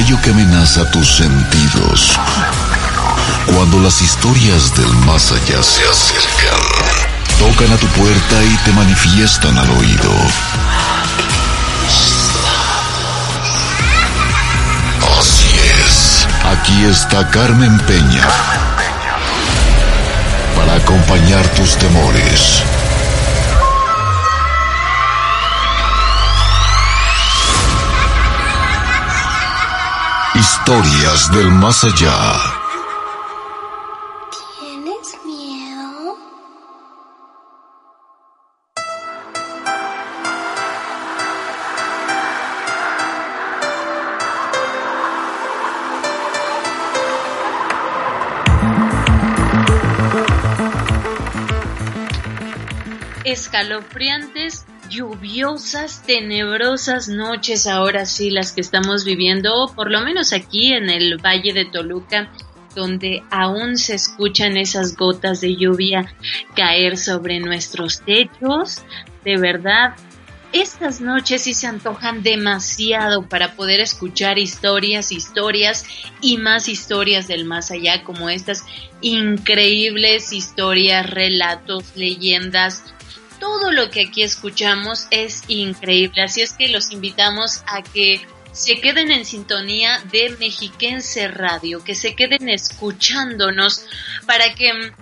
aquello que amenaza tus sentidos. Cuando las historias del más allá se acercan, tocan a tu puerta y te manifiestan al oído. Así es. Aquí está Carmen Peña. Para acompañar tus temores. Historias del más allá. ¿Tienes miedo? escalofriantes, lluviosas, tenebrosas noches, ahora sí las que estamos viviendo, por lo menos aquí en el Valle de Toluca, donde aún se escuchan esas gotas de lluvia caer sobre nuestros techos. De verdad, estas noches sí se antojan demasiado para poder escuchar historias, historias y más historias del más allá, como estas increíbles historias, relatos, leyendas, todo lo que aquí escuchamos es increíble. Así es que los invitamos a que se queden en sintonía de Mexiquense Radio, que se queden escuchándonos para que mm,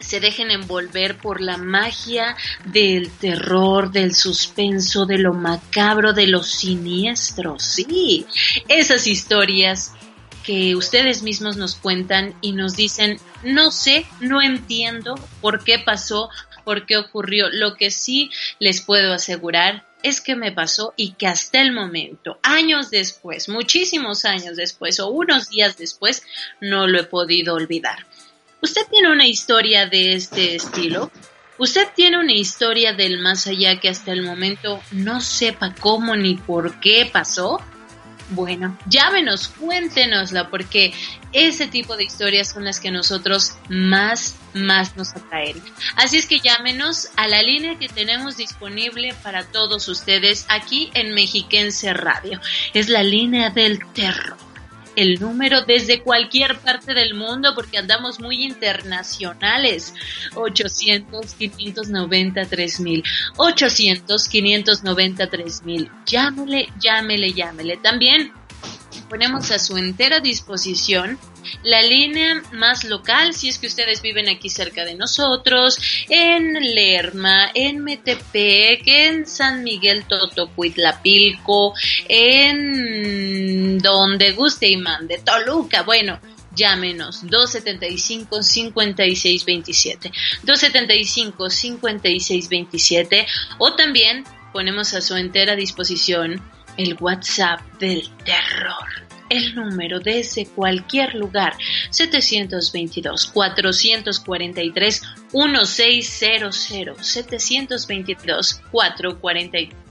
se dejen envolver por la magia del terror, del suspenso, de lo macabro, de lo siniestro. Sí, esas historias que ustedes mismos nos cuentan y nos dicen, no sé, no entiendo por qué pasó, por qué ocurrió. Lo que sí les puedo asegurar es que me pasó y que hasta el momento, años después, muchísimos años después o unos días después, no lo he podido olvidar. ¿Usted tiene una historia de este estilo? ¿Usted tiene una historia del más allá que hasta el momento no sepa cómo ni por qué pasó? Bueno, llámenos, cuéntenosla, porque ese tipo de historias son las que nosotros más, más nos atraen. Así es que llámenos a la línea que tenemos disponible para todos ustedes aquí en Mexiquense Radio. Es la línea del terror el número desde cualquier parte del mundo porque andamos muy internacionales. 800 590 3000. 800 590 3000. Llámele, llámele, llámele. También ponemos a su entera disposición la línea más local, si es que ustedes viven aquí cerca de nosotros, en Lerma, en Metepec, en San Miguel Totocuitlapilco, en donde guste y mande, Toluca, bueno, llámenos 275 5627 275 5627 o también ponemos a su entera disposición el WhatsApp del terror el número desde cualquier lugar 722 443 1600 722 443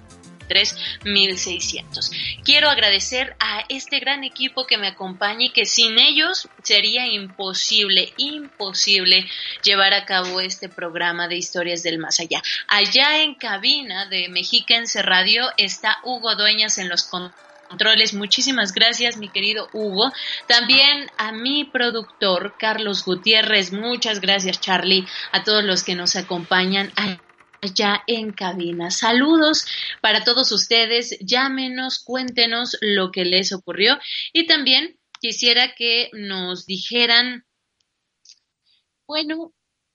1600. Quiero agradecer a este gran equipo que me acompaña y que sin ellos sería imposible, imposible llevar a cabo este programa de historias del más allá. Allá en cabina de Mexiquense Radio está Hugo Dueñas en los controles. Muchísimas gracias, mi querido Hugo. También a mi productor, Carlos Gutiérrez. Muchas gracias, Charlie. A todos los que nos acompañan allá en cabina. Saludos para todos ustedes. Llámenos, cuéntenos lo que les ocurrió. Y también quisiera que nos dijeran, bueno,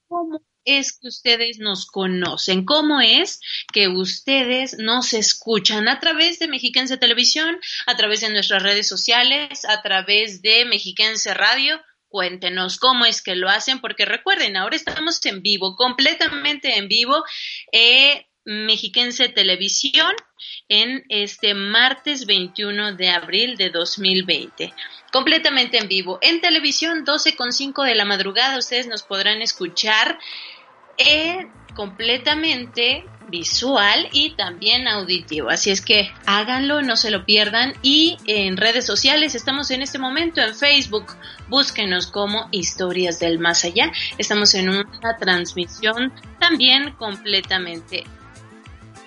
cómo es que ustedes nos conocen? ¿Cómo es que ustedes nos escuchan a través de Mexiquense Televisión, a través de nuestras redes sociales, a través de Mexiquense Radio? Cuéntenos cómo es que lo hacen, porque recuerden, ahora estamos en vivo, completamente en vivo. Eh, Mexiquense Televisión en este martes 21 de abril de 2020. Completamente en vivo. En televisión 12.5 de la madrugada ustedes nos podrán escuchar eh, completamente visual y también auditivo. Así es que háganlo, no se lo pierdan. Y en redes sociales estamos en este momento en Facebook. Búsquenos como Historias del Más Allá. Estamos en una transmisión también completamente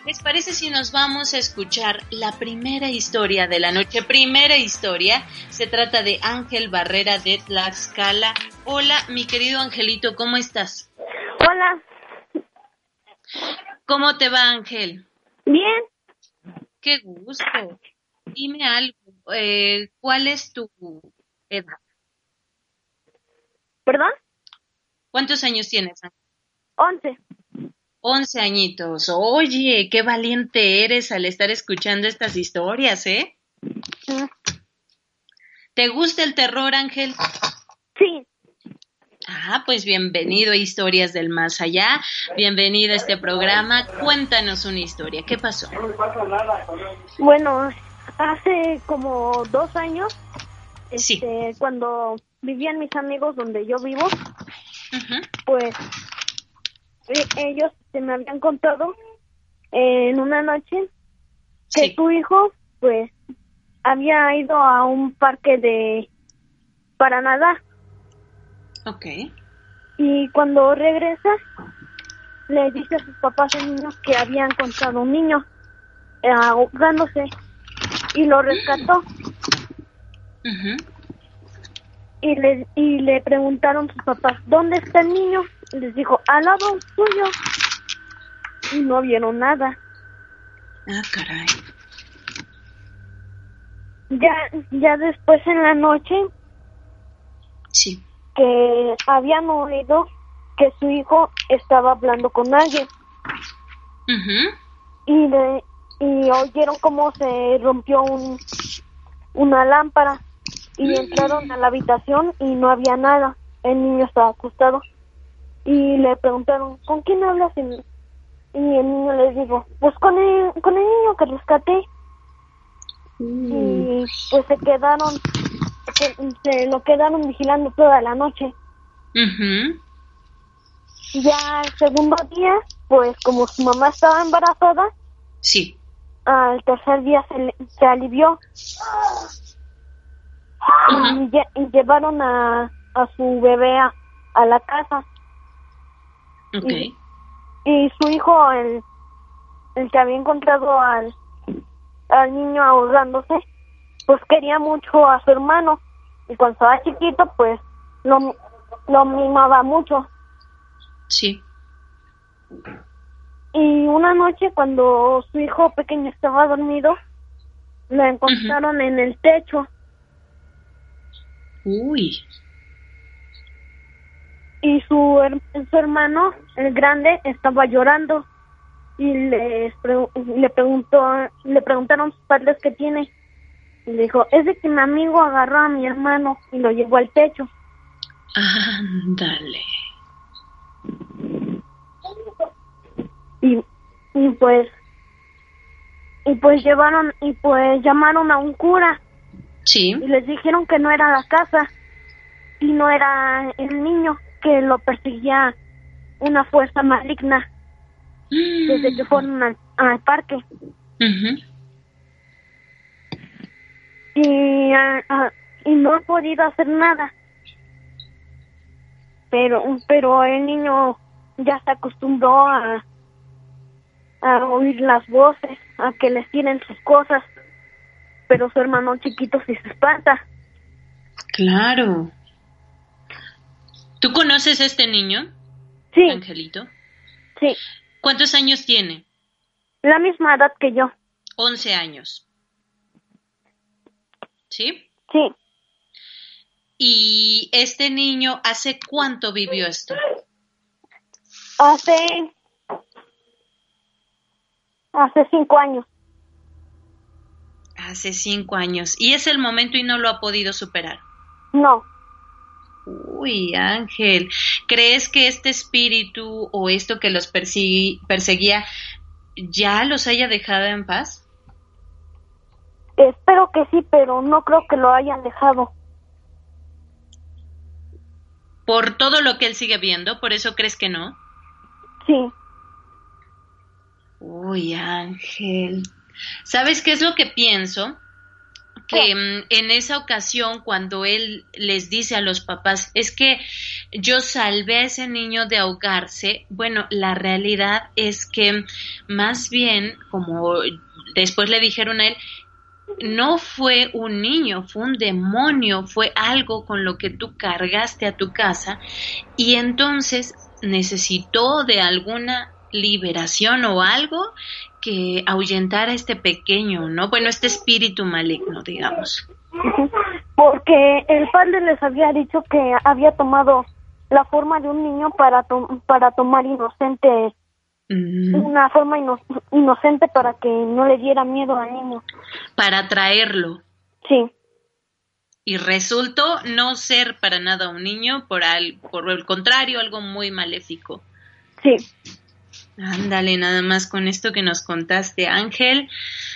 ¿Les parece si nos vamos a escuchar la primera historia de la noche? Primera historia, se trata de Ángel Barrera de Tlaxcala. Hola, mi querido Angelito, ¿cómo estás? Hola. ¿Cómo te va, Ángel? Bien. Qué gusto. Dime algo, eh, ¿cuál es tu edad? ¿Perdón? ¿Cuántos años tienes? Ángel? Once. Once añitos. Oye, qué valiente eres al estar escuchando estas historias, ¿eh? ¿Te gusta el terror, Ángel? Sí. Ah, pues bienvenido a Historias del Más Allá. Bienvenido a este programa. Cuéntanos una historia. ¿Qué pasó? Bueno, hace como dos años, Sí. este, cuando vivían mis amigos donde yo vivo, pues e- ellos se me habían contado en una noche que Sí. tu hijo, pues, había ido a un parque de para nadar Ok. y cuando regresa le dice a sus papás el niño que había encontrado un niño eh, ahogándose y lo rescató Ujú. y le y le preguntaron sus papás dónde está el niño y les dijo al lado suyo y no vieron nada Ah, caray. ya ya después en la noche Sí. que habían oído que su hijo estaba hablando con alguien Ujú. y le, y oyeron cómo se rompió un una lámpara y entraron a la habitación y no había nada el niño estaba acostado y le preguntaron ¿con quién hablas? y, y el niño les dijo pues con el con el niño que rescaté y pues se quedaron se, se lo quedaron vigilando toda la noche Ujú. ya el segundo día pues como su mamá estaba embarazada Sí. al tercer día se, se alivió y, lle- y llevaron a, a su bebé a, a la casa Ok. Y- y su hijo el, el que había encontrado al, al niño ahogándose pues quería mucho a su hermano y cuando estaba chiquito pues lo, lo mimaba mucho Sí. Y una noche cuando su hijo pequeño estaba dormido, lo encontraron en el techo Uy. Y su, su hermano, el grande, estaba llorando y les pre- le preguntó, le preguntaron sus padres qué tiene. Y le dijo, es de que mi amigo agarró a mi hermano y lo llevó al techo. Ándale. Y, y pues, y pues llevaron, y pues llamaron a un cura Sí. y les dijeron que no era la casa y no era el niño que lo perseguía una fuerza maligna desde que fueron al, al parque. Y, ah, ah, y no ha podido hacer nada. Pero pero el niño ya se acostumbró a a oír las voces a que les tienen sus cosas. Pero su hermano chiquito sí se espanta. Claro. ¿Tú conoces a este niño, sí Angelito? sí ¿Cuántos años tiene? la misma edad que yo 11 años. ¿Sí? sí ¿Y este niño hace cuánto vivió esto? Hace hace cinco años. Hace cinco años. Y es el momento y no lo ha podido superar. No, Uy, Ángel, ¿crees que este espíritu o esto que los perseguía ya los haya dejado en paz? espero que sí, pero no creo que lo hayan dejado. Por todo lo que él sigue viendo, por eso crees que no. Sí, Uy, Ángel. ¿Sabes qué es lo que pienso? Que mm, en esa ocasión, cuando él les dice a los papás, es que yo salvé a ese niño de ahogarse. Bueno, la realidad es que más bien, como después le dijeron a él, no fue un niño, fue un demonio, fue algo con lo que tú cargaste a tu casa y entonces necesitó de alguna liberación o algo que ahuyentara a este pequeño, ¿no? Bueno, este espíritu maligno, digamos. Porque el padre les había dicho que había tomado la forma de un niño para, para tomar inocentes, una forma inocente para que no le diera miedo al niño. Para traerlo. Sí. Y resultó no ser para nada un niño, por, al, por el contrario, algo muy maléfico. Sí. Ándale, nada más con esto que nos contaste, Ángel.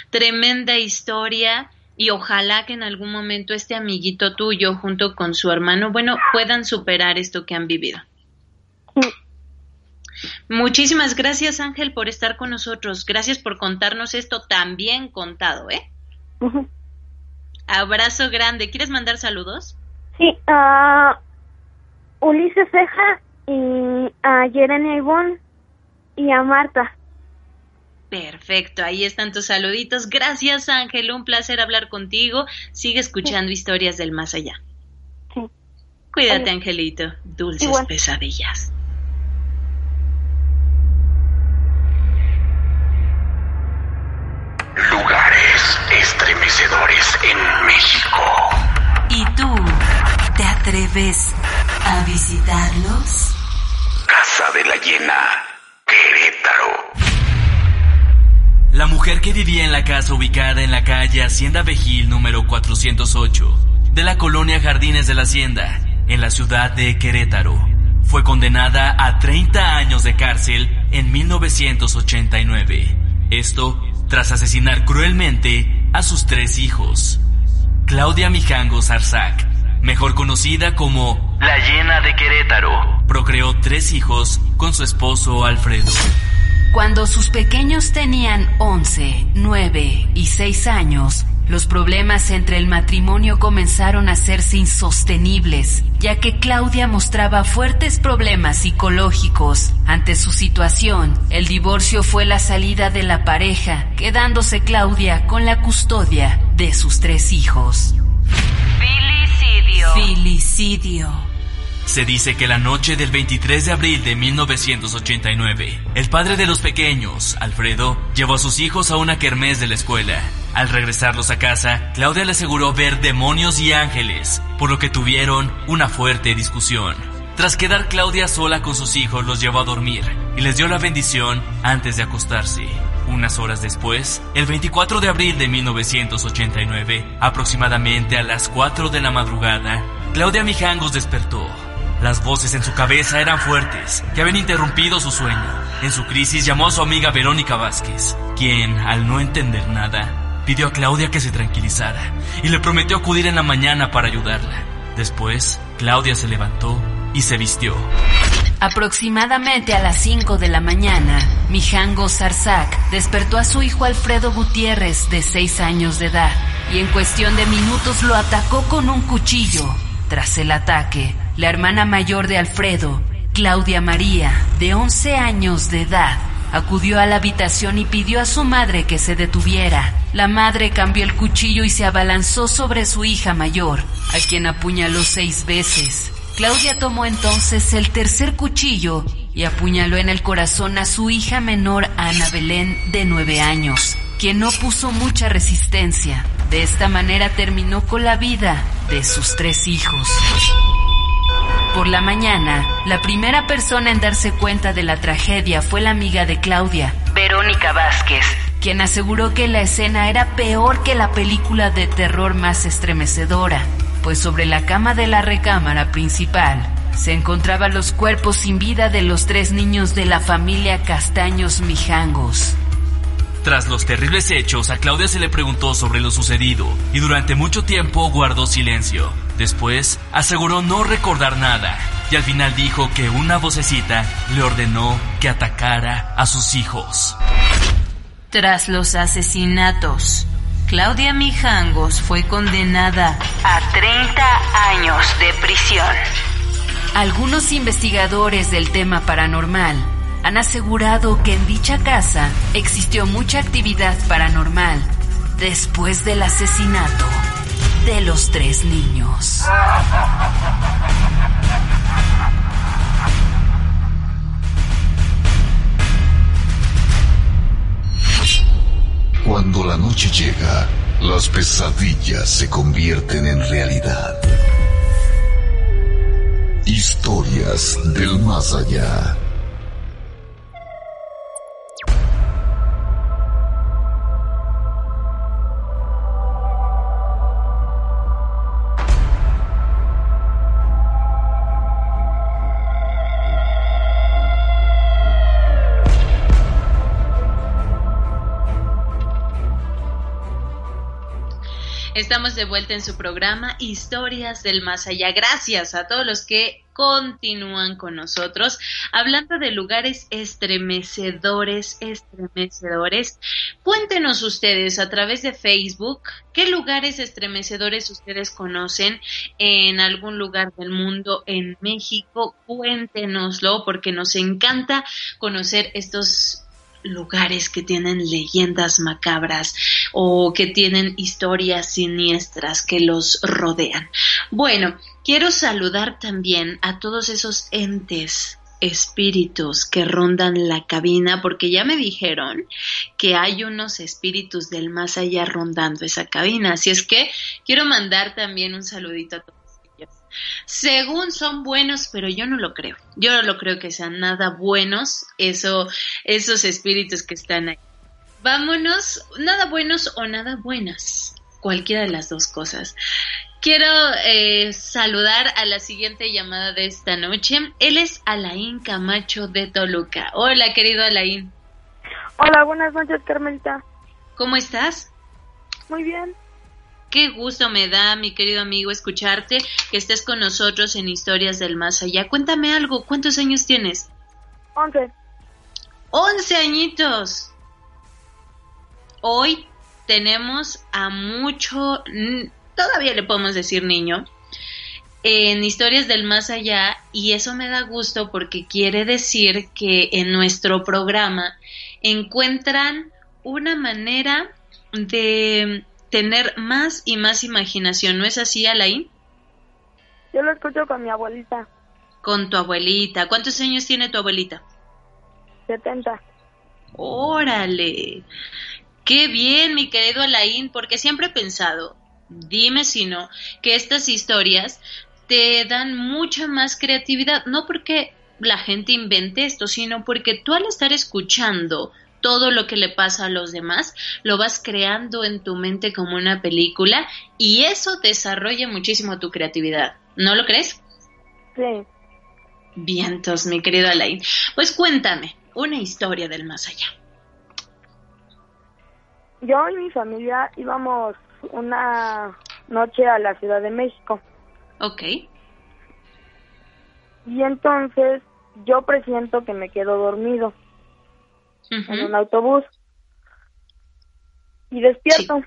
Tremenda historia y ojalá que en algún momento este amiguito tuyo junto con su hermano, bueno, puedan superar esto que han vivido. Muchísimas gracias Ángel por estar con nosotros. Gracias por contarnos esto tan bien contado, ¿eh? Abrazo grande. ¿Quieres mandar saludos? Sí, a Ulises Ceja y a Yerenia Ivonne y a Marta. Perfecto, ahí están tus saluditos. Gracias Ángel, un placer hablar contigo. Sigue escuchando historias del más allá. Sí. Cuídate, Angelito. Dulces pesadillas. Lugares estremecedores en México. ¿Y tú te atreves a visitarlos? Casa de la Llena, Querétaro. La mujer que vivía en la casa ubicada en la calle Hacienda Vejil número 408 de la colonia Jardines de la Hacienda, en la ciudad de Querétaro, fue condenada a 30 años de cárcel en 1989. Esto tras asesinar cruelmente a sus tres hijos. Claudia Mijango Zarzac, mejor conocida como La Llena de Querétaro, procreó tres hijos con su esposo Alfredo. Cuando sus pequeños tenían 11, 9 y 6 años, los problemas entre el matrimonio comenzaron a hacerse insostenibles, ya que Claudia mostraba fuertes problemas psicológicos. Ante su situación, el divorcio fue la salida de la pareja, quedándose Claudia con la custodia de sus tres hijos. Filicidio. Filicidio. Se dice que la noche del 23 de abril de 1989, el padre de los pequeños, Alfredo, llevó a sus hijos a una kermés de la escuela. Al regresarlos a casa, Claudia le aseguró ver demonios y ángeles, por lo que tuvieron una fuerte discusión. Tras quedar Claudia sola con sus hijos, los llevó a dormir y les dio la bendición antes de acostarse. Unas horas después, el 24 de abril de 1989, aproximadamente a las 4 de la madrugada, Claudia Mijangos despertó. Las voces en su cabeza eran fuertes, que habían interrumpido su sueño. En su crisis llamó a su amiga Verónica Vázquez, quien, al no entender nada, pidió a Claudia que se tranquilizara y le prometió acudir en la mañana para ayudarla. Después, Claudia se levantó y se vistió. Aproximadamente a las 5 de la mañana, Mijango Zarzac despertó a su hijo Alfredo Gutiérrez, de 6 años de edad, y en cuestión de minutos lo atacó con un cuchillo. Tras el ataque, la hermana mayor de Alfredo, Claudia María, de 11 años de edad, acudió a la habitación y pidió a su madre que se detuviera. La madre cambió el cuchillo y se abalanzó sobre su hija mayor, a quien apuñaló seis veces. Claudia tomó entonces el tercer cuchillo y apuñaló en el corazón a su hija menor Ana Belén de nueve años, quien no puso mucha resistencia. De esta manera terminó con la vida de sus tres hijos. Por la mañana, la primera persona en darse cuenta de la tragedia fue la amiga de Claudia, Verónica Vázquez, quien aseguró que la escena era peor que la película de terror más estremecedora pues sobre la cama de la recámara principal se encontraban los cuerpos sin vida de los tres niños de la familia Castaños Mijangos. Tras los terribles hechos, a Claudia se le preguntó sobre lo sucedido y durante mucho tiempo guardó silencio. Después, aseguró no recordar nada y al final dijo que una vocecita le ordenó que atacara a sus hijos. Tras los asesinatos, Claudia Mijangos fue condenada a 30 años de prisión. Algunos investigadores del tema paranormal han asegurado que en dicha casa existió mucha actividad paranormal después del asesinato de los tres niños. Cuando la noche llega, las pesadillas se convierten en realidad. Historias del más allá. Estamos de vuelta en su programa Historias del Más Allá. Gracias a todos los que continúan con nosotros hablando de lugares estremecedores, estremecedores. Cuéntenos ustedes a través de Facebook qué lugares estremecedores ustedes conocen en algún lugar del mundo, en México. Cuéntenoslo porque nos encanta conocer estos lugares que tienen leyendas macabras o que tienen historias siniestras que los rodean. Bueno, quiero saludar también a todos esos entes espíritus que rondan la cabina porque ya me dijeron que hay unos espíritus del más allá rondando esa cabina así es que quiero mandar también un saludito a todos según son buenos, pero yo no lo creo. Yo no lo creo que sean nada buenos eso, esos espíritus que están ahí. Vámonos, nada buenos o nada buenas, cualquiera de las dos cosas. Quiero eh, saludar a la siguiente llamada de esta noche. Él es Alain Camacho de Toluca. Hola, querido Alain. Hola, buenas noches, Carmelita. ¿Cómo estás? Muy bien. Qué gusto me da, mi querido amigo, escucharte, que estés con nosotros en Historias del Más Allá. Cuéntame algo, ¿cuántos años tienes? Once. Once añitos. Hoy tenemos a mucho, todavía le podemos decir niño, en Historias del Más Allá y eso me da gusto porque quiere decir que en nuestro programa encuentran una manera de tener más y más imaginación, ¿no es así, Alain? Yo lo escucho con mi abuelita. Con tu abuelita. ¿Cuántos años tiene tu abuelita? 70. Órale. Qué bien, mi querido Alain, porque siempre he pensado, dime si no, que estas historias te dan mucha más creatividad, no porque la gente invente esto, sino porque tú al estar escuchando todo lo que le pasa a los demás, lo vas creando en tu mente como una película y eso desarrolla muchísimo tu creatividad. ¿No lo crees? Sí. Vientos, mi querido Alain. Pues cuéntame una historia del más allá. Yo y mi familia íbamos una noche a la Ciudad de México. Ok. Y entonces yo presiento que me quedo dormido en un autobús y despierto.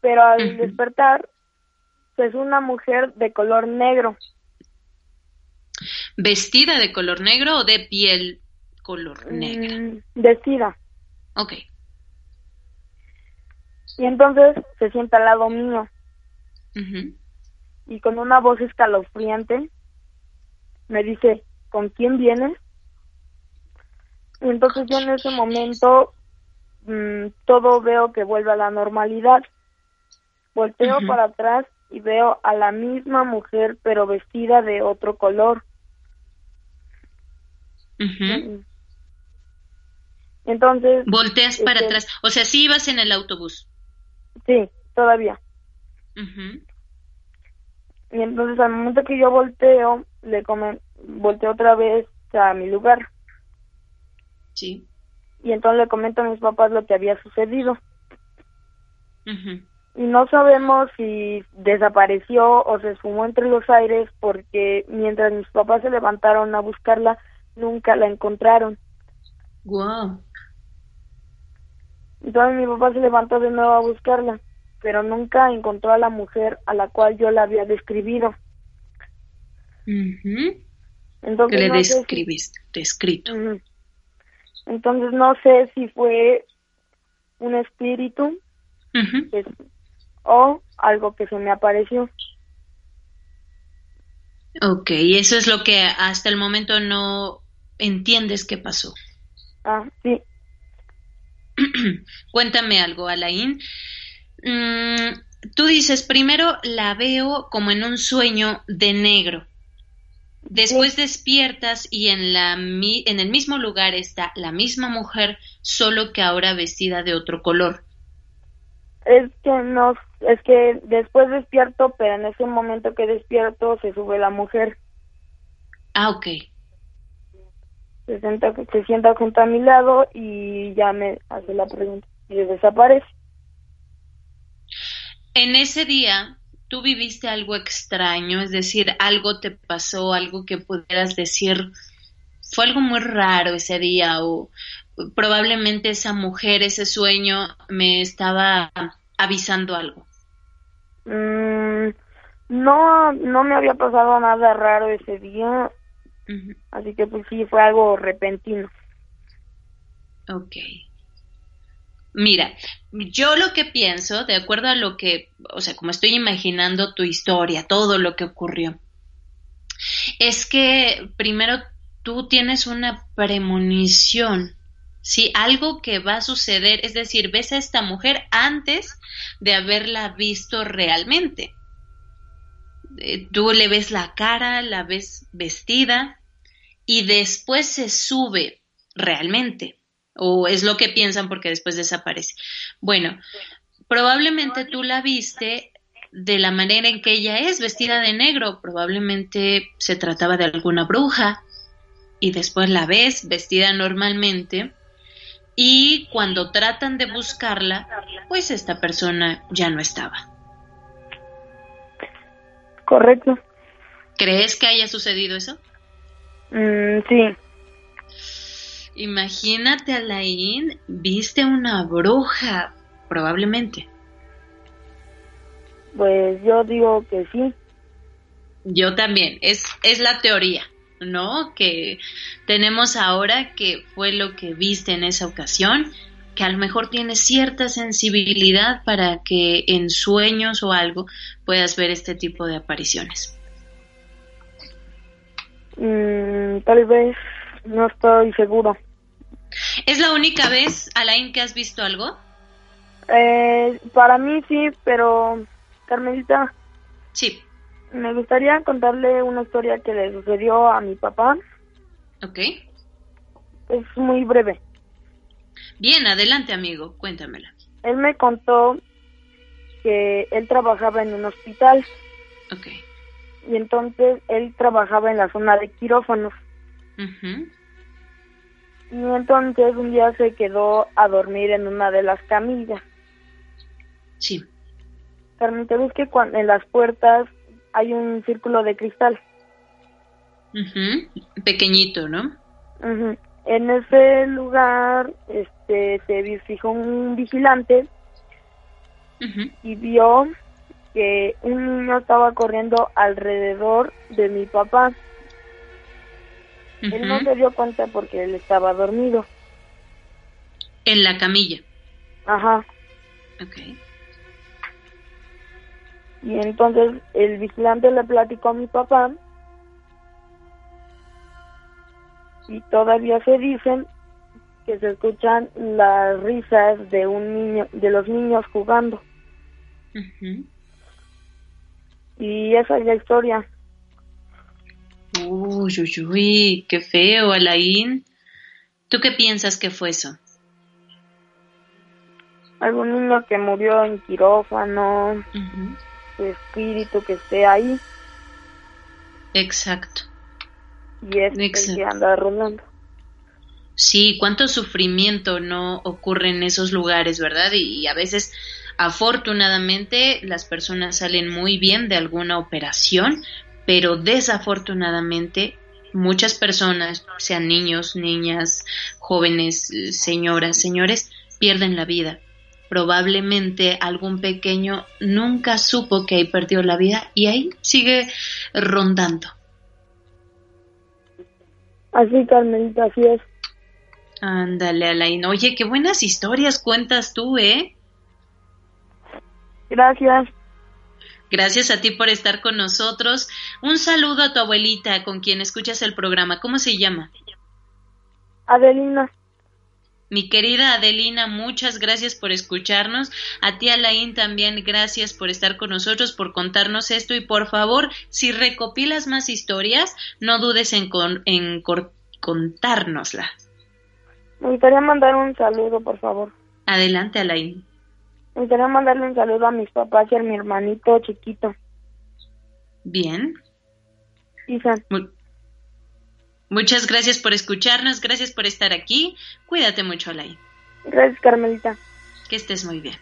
Pero al despertar, es una mujer de color negro. ¿Vestida de color negro o de piel color negra? Mm, vestida. Ok. Y entonces se sienta al lado mío. Y con una voz escalofriante me dice, ¿con quién vienes? Y entonces yo en ese momento mm, todo veo que vuelve a la normalidad. Volteo para atrás y veo a la misma mujer pero vestida de otro color. Mm. Entonces... Volteas para este, atrás. O sea, sí ibas en el autobús. Sí, todavía. Y entonces al momento que yo volteo, le come, volteo otra vez a mi lugar. Sí. Y entonces le comento a mis papás lo que había sucedido. Y no sabemos si desapareció o se esfumó entre los aires porque mientras mis papás se levantaron a buscarla, nunca la encontraron. Wow. Entonces mi papá se levantó de nuevo a buscarla, pero nunca encontró a la mujer a la cual yo la había describido. Entonces, que le describiste, descrito. Entonces no sé si fue un espíritu o algo que se me apareció. Ok, eso es lo que hasta el momento no entiendes qué pasó. Ah, sí. Cuéntame algo, Alain. Mm, tú dices, primero la veo como en un sueño de negro. Después despiertas y en, la, en el mismo lugar está la misma mujer, solo que ahora vestida de otro color. Es que no, es que después despierto, pero en ese momento que despierto se sube la mujer. Ah, ok. Se sienta, se sienta junto a mi lado y ya me hace la pregunta y desaparece. En ese día, tú viviste algo extraño, es decir, algo te pasó, algo que pudieras decir, fue algo muy raro ese día o probablemente esa mujer, ese sueño me estaba avisando algo. Mm, no, no me había pasado nada raro ese día, así que pues sí, fue algo repentino. Ok. Mira, yo lo que pienso, de acuerdo a lo que, o sea, como estoy imaginando tu historia, todo lo que ocurrió, es que primero tú tienes una premonición ¿sí? Algo que va a suceder, es decir, ves a esta mujer antes de haberla visto realmente. Eh, tú le ves la cara, la ves vestida y después se sube realmente. O es lo que piensan porque después desaparece. Bueno, probablemente tú la viste de la manera en que ella es, vestida de negro. Probablemente se trataba de alguna bruja y después la ves vestida normalmente y cuando tratan de buscarla, pues esta persona ya no estaba. Correcto. ¿Crees que haya sucedido eso? Mm, sí. Imagínate, Alain, viste una bruja, probablemente. Pues yo digo que sí. Yo también, es, es la teoría. ¿no? Que tenemos ahora que fue lo que viste en esa ocasión, que a lo mejor tienes cierta sensibilidad para que en sueños o algo puedas ver este tipo de apariciones. Mm, tal vez, no estoy seguro. ¿Es la única vez, Alain, que has visto algo? Eh, para mí sí, pero Carmelita. Sí me gustaría contarle una historia que le sucedió a mi papá. Ok. Es muy breve. Bien, adelante amigo, cuéntamela. Él me contó que él trabajaba en un hospital. Ok. Y entonces él trabajaba en la zona de quirófanos. Y entonces un día se quedó a dormir en una de las camillas. Sí. Carmen, te ves que cuando, en las puertas hay un círculo de cristal. Pequeñito, ¿no? En ese lugar este, se fijó un vigilante y vio que un niño estaba corriendo alrededor de mi papá. Él no se dio cuenta porque él estaba dormido. En la camilla. Ajá. Okay. Y entonces el vigilante le platicó a mi papá y todavía se dicen que se escuchan las risas de un niño, de los niños jugando. Y esa es la historia. Uy, uy, uy, qué feo, Alain. ¿Tú qué piensas que fue eso? Algún niño que murió en quirófano espíritu que esté ahí. Exacto. Y es el que anda rondando. Sí, cuánto sufrimiento no ocurre en esos lugares, ¿verdad? Y, a veces, afortunadamente, las personas salen muy bien de alguna operación, pero desafortunadamente muchas personas, sean niños, niñas, jóvenes, señoras, señores, pierden la vida probablemente algún pequeño nunca supo que ahí perdió la vida y ahí sigue rondando. Así, Carmelita, así es. Ándale, Alain. Oye, qué buenas historias cuentas tú, ¿eh? Gracias. Gracias a ti por estar con nosotros. Un saludo a tu abuelita con quien escuchas el programa. ¿Cómo se llama? Adelina. Mi querida Adelina, muchas gracias por escucharnos. A ti, Alain, también gracias por estar con nosotros, por contarnos esto. Y por favor, si recopilas más historias, no dudes en, con, en contárnoslas. Me gustaría mandar un saludo, por favor. Adelante, Alain. Me gustaría mandarle un saludo a mis papás y a mi hermanito chiquito. Bien. Isan. Mu- Muchas gracias por escucharnos, gracias por estar aquí. Cuídate mucho, Alain. Gracias, Carmelita. Que estés muy bien.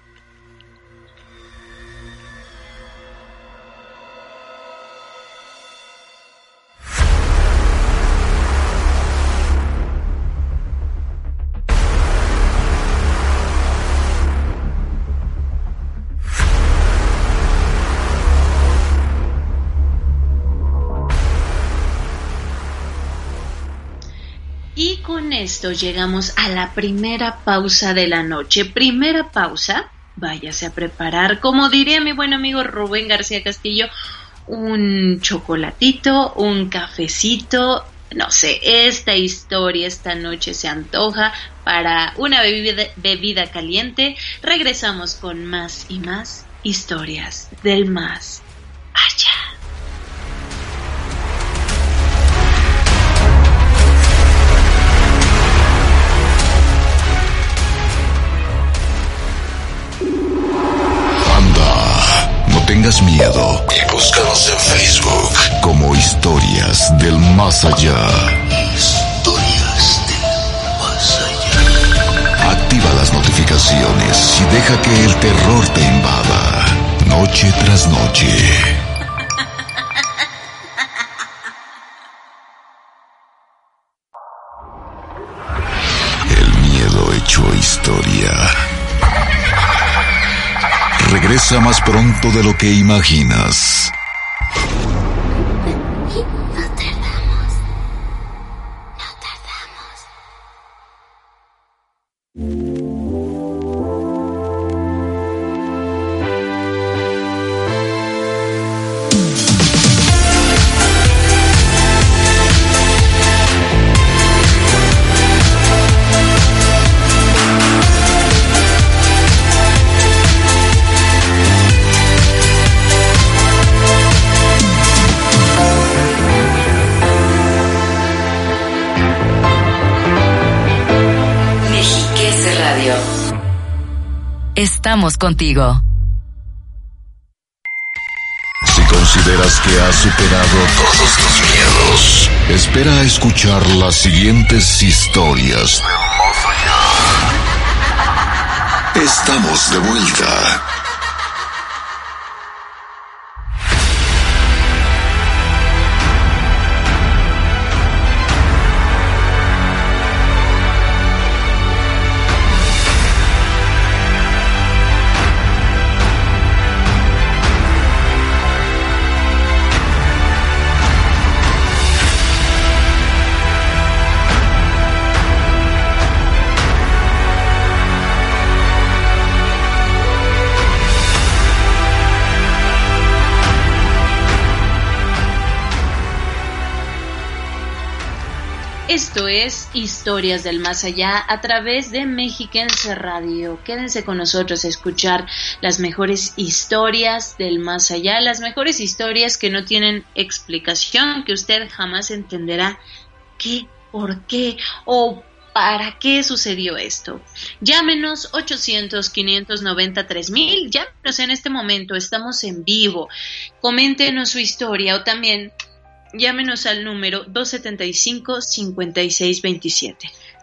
Esto llegamos a la primera pausa de la noche. Primera pausa, váyase a preparar, como diría mi buen amigo Rubén García Castillo, un chocolatito, un cafecito, no sé, esta historia esta noche se antoja para una bebida, caliente. Regresamos con más y más historias del más allá. Tengas miedo y búscanos en Facebook como Historias del Más Allá. Historias del Más Allá. Activa las notificaciones y deja que el terror te invada, noche tras noche. Regresa más pronto de lo que imaginas. Contigo. Si consideras que has superado todos tus miedos, espera a escuchar las siguientes historias. Estamos de vuelta. Esto es Historias del Más Allá a través de Mexiquense Radio. Quédense con nosotros a escuchar las mejores historias del más allá, las mejores historias que no tienen explicación, que usted jamás entenderá qué, por qué o para qué sucedió esto. Llámenos 800-590-3000, llámenos en este momento, estamos en vivo. Coméntenos su historia o también Llámenos al número 275-5627.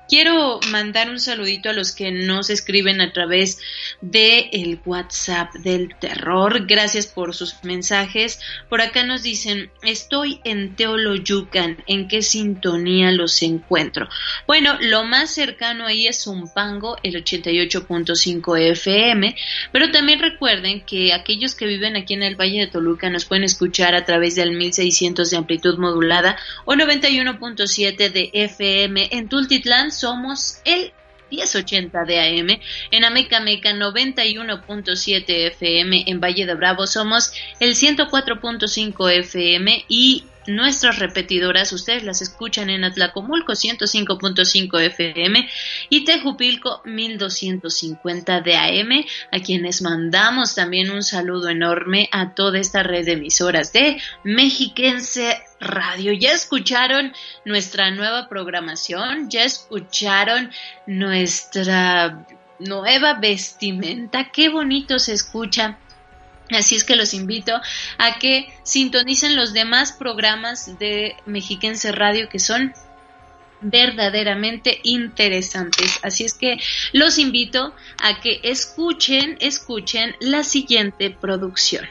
Quiero mandar un saludito a los que nos escriben a través de el WhatsApp del terror. Gracias por sus mensajes. Por acá nos dicen, estoy en Teoloyucan. ¿En qué sintonía los encuentro? Bueno, lo más cercano ahí es Zumpango, el 88.5 FM. Pero también recuerden que aquellos que viven aquí en el Valle de Toluca nos pueden escuchar a través del 1600 de amplitud modulada o 91.7 de FM en Tultitlán somos el 1080 de AM, en Ameca Meca 91.7 FM, en Valle de Bravo somos el 104.5 FM y nuestras repetidoras, ustedes las escuchan en Atlacomulco 105.5 FM y Tejupilco 1250 de AM, a quienes mandamos también un saludo enorme a toda esta red de emisoras de Mexiquense Radio. ¿Ya escucharon nuestra nueva programación? ¿Ya escucharon nuestra nueva vestimenta? Qué bonito se escucha Así es que los invito a que sintonicen los demás programas de Mexiquense Radio que son verdaderamente interesantes. Así es que los invito a que escuchen, escuchen la siguiente producción.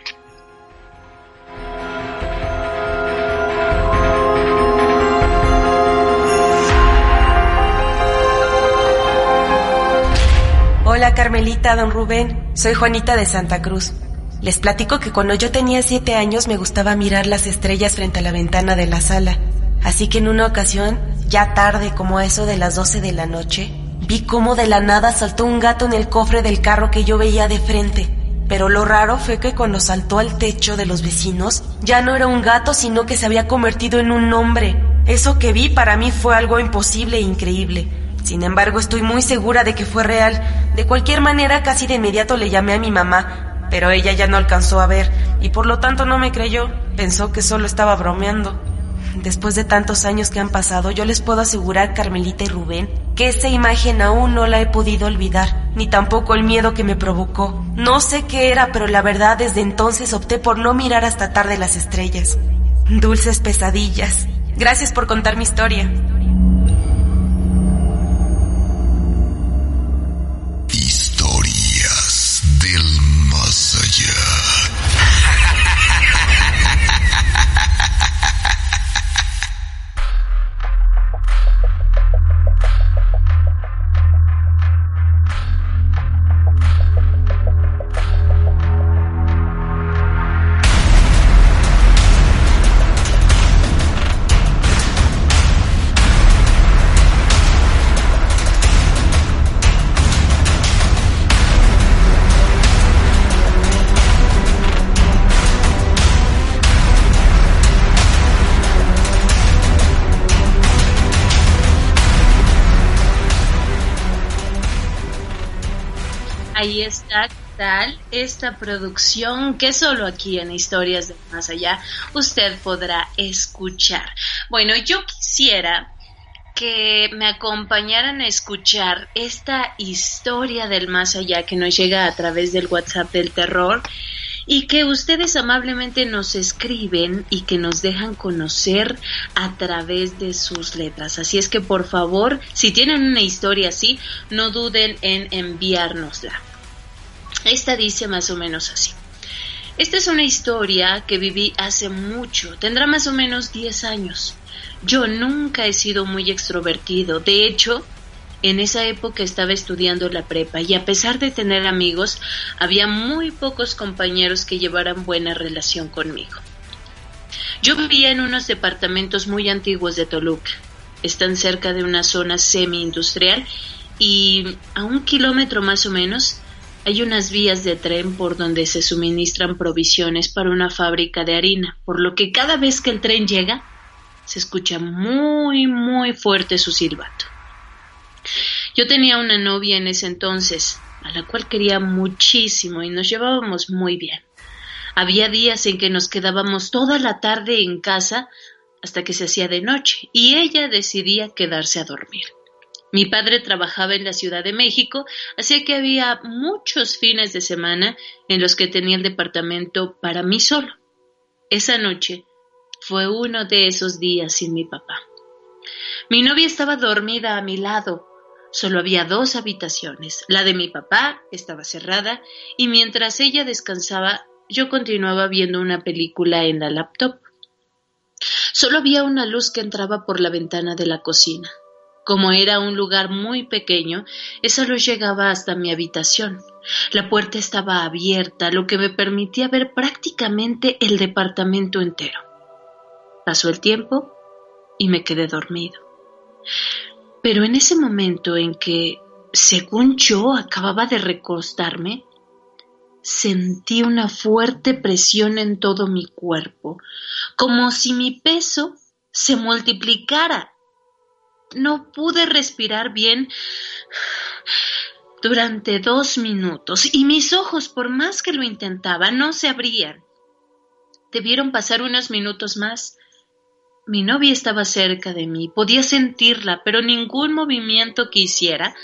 Hola Carmelita, don Rubén, soy Juanita de Santa Cruz. Les platico que cuando yo tenía siete años me gustaba mirar las estrellas frente a la ventana de la sala. Así que en una ocasión, ya tarde como eso de las doce de la noche, vi cómo de la nada saltó un gato en el cofre del carro que yo veía de frente. Pero lo raro fue que cuando saltó al techo de los vecinos, ya no era un gato, sino que se había convertido en un hombre. Eso que vi para mí fue algo imposible e increíble. Sin embargo, estoy muy segura de que fue real. De cualquier manera, casi de inmediato le llamé a mi mamá, pero ella ya no alcanzó a ver y por lo tanto no me creyó, pensó que solo estaba bromeando. Después de tantos años que han pasado, yo les puedo asegurar, Carmelita y Rubén, que esa imagen aún no la he podido olvidar, ni tampoco el miedo que me provocó. No sé qué era, pero la verdad desde entonces opté por no mirar hasta tarde las estrellas. Dulces pesadillas. Gracias por contar mi historia. Ahí está tal esta producción que solo aquí en Historias de Más Allá usted podrá escuchar. Bueno, yo quisiera que me acompañaran a escuchar esta historia del más allá que nos llega a través del WhatsApp del terror y que ustedes amablemente nos escriben y que nos dejan conocer a través de sus letras. Así es que por favor, si tienen una historia así, no duden en enviárnosla. Esta dice más o menos así. Esta es una historia que viví hace mucho, tendrá más o menos 10 años. Yo nunca he sido muy extrovertido, de hecho, en esa época estaba estudiando la prepa y a pesar de tener amigos, había muy pocos compañeros que llevaran buena relación conmigo. Yo vivía en unos departamentos muy antiguos de Toluca. Están cerca de una zona semi-industrial y a un kilómetro más o menos hay unas vías de tren por donde se suministran provisiones para una fábrica de harina, por lo que cada vez que el tren llega, se escucha muy, muy fuerte su silbato. Yo tenía una novia en ese entonces, a la cual quería muchísimo y nos llevábamos muy bien. Había días en que nos quedábamos toda la tarde en casa hasta que se hacía de noche y ella decidía quedarse a dormir. Mi padre trabajaba en la Ciudad de México, así que había muchos fines de semana en los que tenía el departamento para mí solo. Esa noche fue uno de esos días sin mi papá. Mi novia estaba dormida a mi lado. Solo había dos habitaciones. La de mi papá estaba cerrada y mientras ella descansaba yo continuaba viendo una película en la laptop. Solo había una luz que entraba por la ventana de la cocina. Como era un lugar muy pequeño, esa luz llegaba hasta mi habitación. La puerta estaba abierta, lo que me permitía ver prácticamente el departamento entero. Pasó el tiempo y me quedé dormido. Pero en ese momento en que, según yo, acababa de recostarme, sentí una fuerte presión en todo mi cuerpo, como si mi peso se multiplicara. No pude respirar bien durante dos minutos y mis ojos, por más que lo intentaba, no se abrían. Debieron pasar unos minutos más. Mi novia estaba cerca de mí, podía sentirla, pero ningún movimiento que hiciera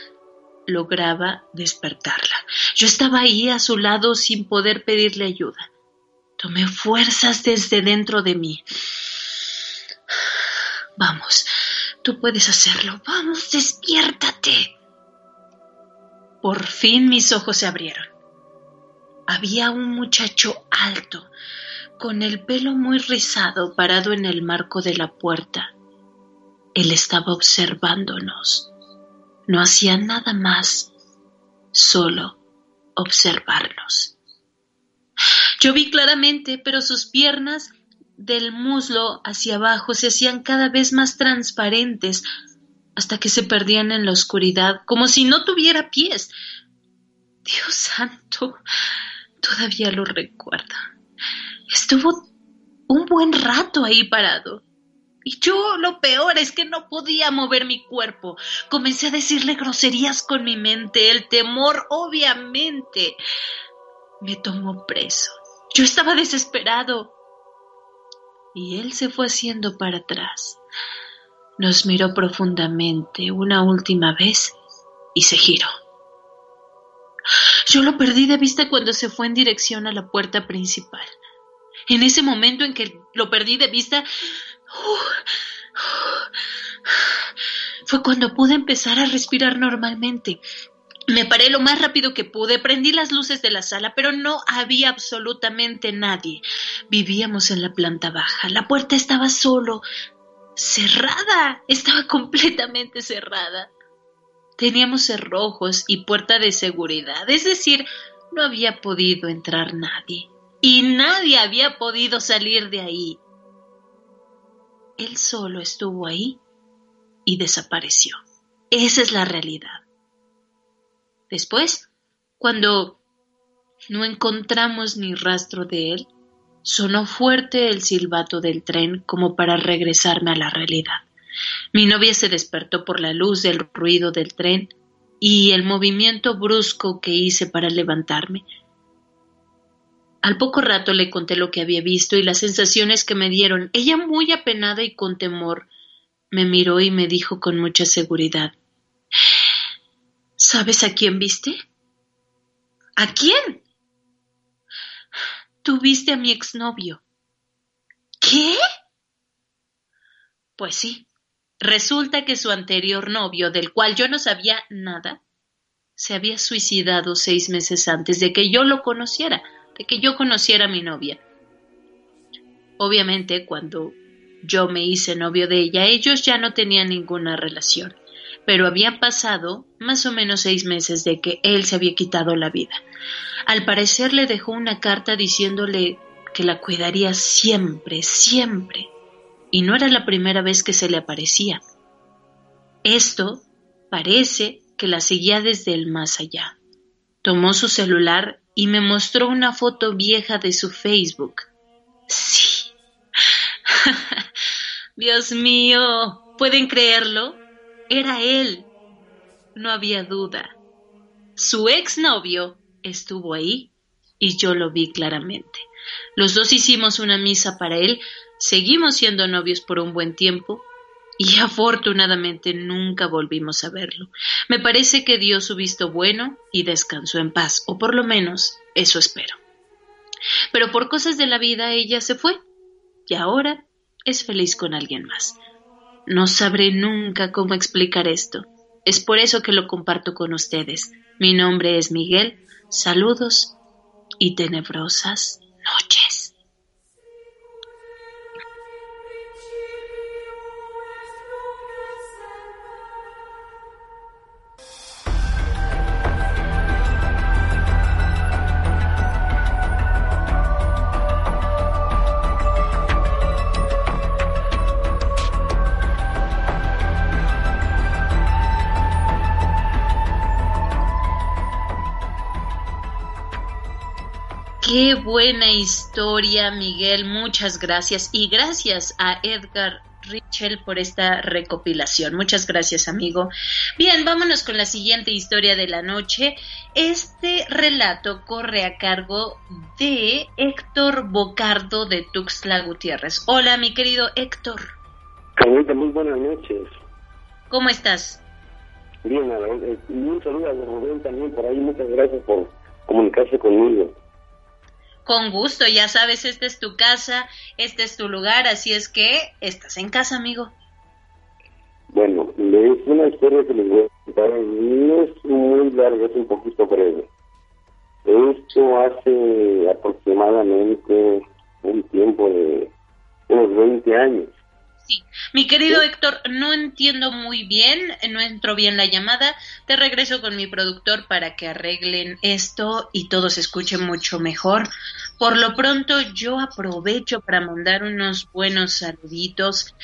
lograba despertarla. Yo estaba ahí a su lado sin poder pedirle ayuda. Tomé fuerzas desde dentro de mí. Vamos, tú puedes hacerlo. Vamos, despiértate. Por fin mis ojos se abrieron. Había un muchacho alto, con el pelo muy rizado, parado en el marco de la puerta. Él estaba observándonos. No hacía nada más, solo observarnos. Yo vi claramente, pero sus piernas del muslo hacia abajo se hacían cada vez más transparentes hasta que se perdían en la oscuridad, como si no tuviera pies. Dios santo, todavía lo recuerda. Estuvo un buen rato ahí parado. Y yo lo peor es que no podía mover mi cuerpo. Comencé a decirle groserías con mi mente. El temor, obviamente, me tomó preso. Yo estaba desesperado. Y él se fue haciendo para atrás. Nos miró profundamente una última vez y se giró. Yo lo perdí de vista cuando se fue en dirección a la puerta principal. En ese momento en que lo perdí de vista, fue cuando pude empezar a respirar normalmente. Me paré lo más rápido que pude, prendí las luces de la sala, pero no había absolutamente nadie. Vivíamos en la planta baja. La puerta estaba solo cerrada, estaba completamente cerrada. Teníamos cerrojos y puerta de seguridad, es decir, no había podido entrar nadie. Y nadie había podido salir de ahí. Él solo estuvo ahí y desapareció. Esa es la realidad. Después, cuando no encontramos ni rastro de él, sonó fuerte el silbato del tren como para regresarme a la realidad. Mi novia se despertó por la luz del ruido del tren y el movimiento brusco que hice para levantarme. Al poco rato le conté lo que había visto y las sensaciones que me dieron. Ella, muy apenada y con temor, me miró y me dijo con mucha seguridad ¿Sabes a quién viste? ¿A quién? Tú viste a mi exnovio. ¿Qué? Pues sí. Resulta que su anterior novio, del cual yo no sabía nada, se había suicidado seis meses antes de que yo lo conociera de que yo conociera a mi novia. Obviamente, cuando yo me hice novio de ella, ellos ya no tenían ninguna relación, pero habían pasado más o menos seis meses de que él se había quitado la vida. Al parecer le dejó una carta diciéndole que la cuidaría siempre, siempre, y no era la primera vez que se le aparecía. Esto parece que la seguía desde el más allá. Tomó su celular y me mostró una foto vieja de su Facebook. Sí. Dios mío, ¿pueden creerlo? Era él. No había duda. Su exnovio estuvo ahí y yo lo vi claramente. Los dos hicimos una misa para él, seguimos siendo novios por un buen tiempo y afortunadamente nunca volvimos a verlo. Me parece que dio su visto bueno y descansó en paz, o por lo menos eso espero. Pero por cosas de la vida ella se fue y ahora es feliz con alguien más. No sabré nunca cómo explicar esto. Es por eso que lo comparto con ustedes. Mi nombre es Miguel. Saludos y tenebrosas noches. Historia, Miguel. Muchas gracias. Y gracias a Edgar Richel por esta recopilación. Muchas gracias, amigo. Bien, vámonos con la siguiente historia de la noche. Este relato corre a cargo de Héctor Bocardo de Tuxtla Gutiérrez. Hola, mi querido Héctor. Carmelita, muy buenas noches. ¿Cómo estás? Bien, eh, un saludo a Rubén también por ahí. Muchas gracias por comunicarse conmigo. Con gusto, ya sabes, esta es tu casa, este es tu lugar, así es que estás en casa, amigo. Bueno, es una historia que les voy a contar, no es muy larga, es un poquito breve. Esto hace aproximadamente un tiempo de unos 20 años. Sí. Mi querido Héctor, no entiendo muy bien, no entro bien la llamada. Te regreso con mi productor para que arreglen esto y todo se escuche mucho mejor. Por lo pronto, yo aprovecho para mandar unos buenos saluditos.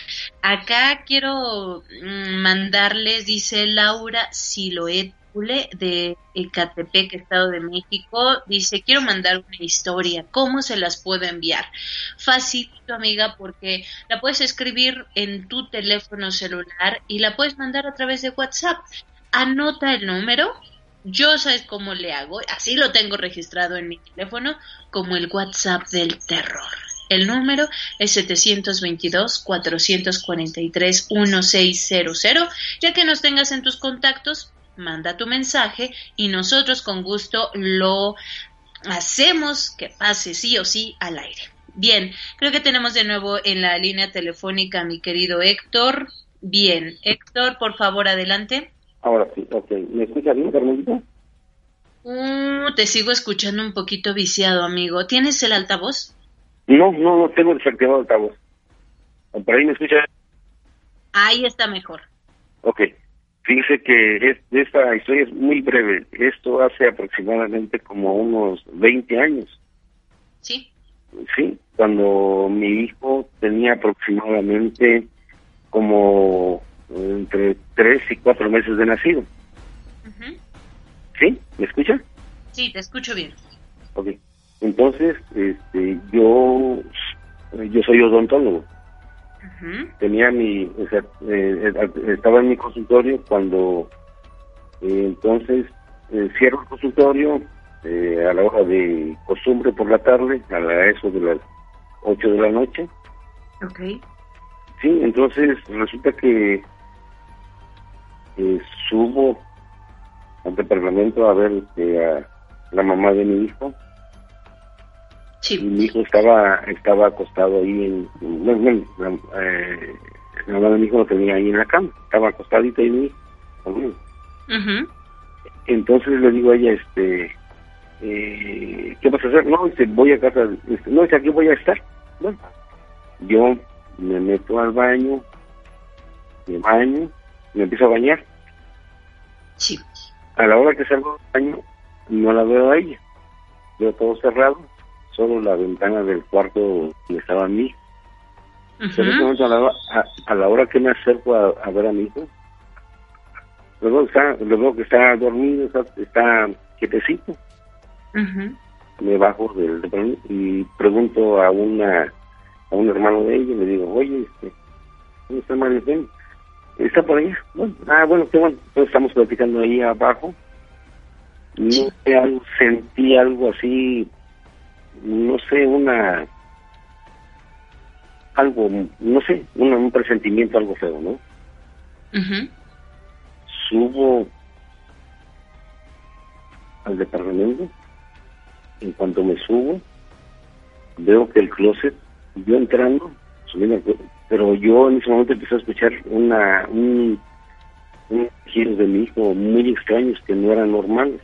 Acá quiero mm, mandarles, dice Laura Siloet de Ecatepec, Estado de México, dice, quiero mandar una historia, ¿cómo se las puedo enviar? Facilito, amiga, porque la puedes escribir en tu teléfono celular y la puedes mandar a través de WhatsApp. Anota el número, yo sabes cómo le hago, así lo tengo registrado en mi teléfono, como el WhatsApp del terror. El número es 722-443-1600. Ya que nos tengas en tus contactos, manda tu mensaje y nosotros con gusto lo hacemos que pase sí o sí al aire. Bien, creo que tenemos de nuevo en la línea telefónica a mi querido Héctor. Bien, Héctor, por favor, adelante. Ahora sí, ok. ¿Me escucha bien, Carmelita? Uh, te sigo escuchando un poquito viciado, amigo. ¿Tienes el altavoz? No, no, no tengo desactivado el altavoz. ¿Por ahí me escucha? Ahí está mejor. Ok. Fíjese que esta historia es muy breve. Esto hace aproximadamente como unos 20 años. Sí. Sí, cuando mi hijo tenía aproximadamente como entre 3 y 4 meses de nacido. ¿Sí? ¿Me escucha? Sí, te escucho bien. Ok. Entonces, este, yo, yo soy odontólogo. Tenía mi, o sea, eh, eh, estaba en mi consultorio cuando eh, entonces cierro el consultorio a la hora de costumbre por la tarde, a eso de las 8 de la noche. Ok. Sí, entonces resulta que subo al departamento a ver a la mamá de mi hijo Sí. mi hijo estaba estaba acostado ahí en... Bueno, la, eh, mamá de mi hijo lo tenía ahí en la cama, estaba acostadito ahí mi hijo. Entonces le digo a ella, este, eh, ¿qué vas a hacer? No, dice, voy a casa, este, no, dice, aquí voy a estar. Bueno, yo me meto al baño, me baño, me empiezo a bañar. Sí. A la hora que salgo del baño, no la veo a ella. Veo todo cerrado, solo la ventana del cuarto donde estaba a mí. Pero a, la, a, la, hora que me acerco a, ver a mi hijo, luego, está, luego que está dormido, está, está quietecito. Me bajo del, y pregunto a una a un hermano de ella y le digo, oye, este, ¿dónde está Mario Está por allá. Bueno, ah, bueno, qué bueno. Entonces estamos platicando ahí abajo. No sé, algo, sentí algo así no sé, una algo, no sé, un, presentimiento algo feo, ¿no? Subo al departamento, en cuanto me subo, veo que el closet, yo entrando, subiendo pero yo en ese momento empecé a escuchar una, un, un de mi hijo muy extraños que no eran normales.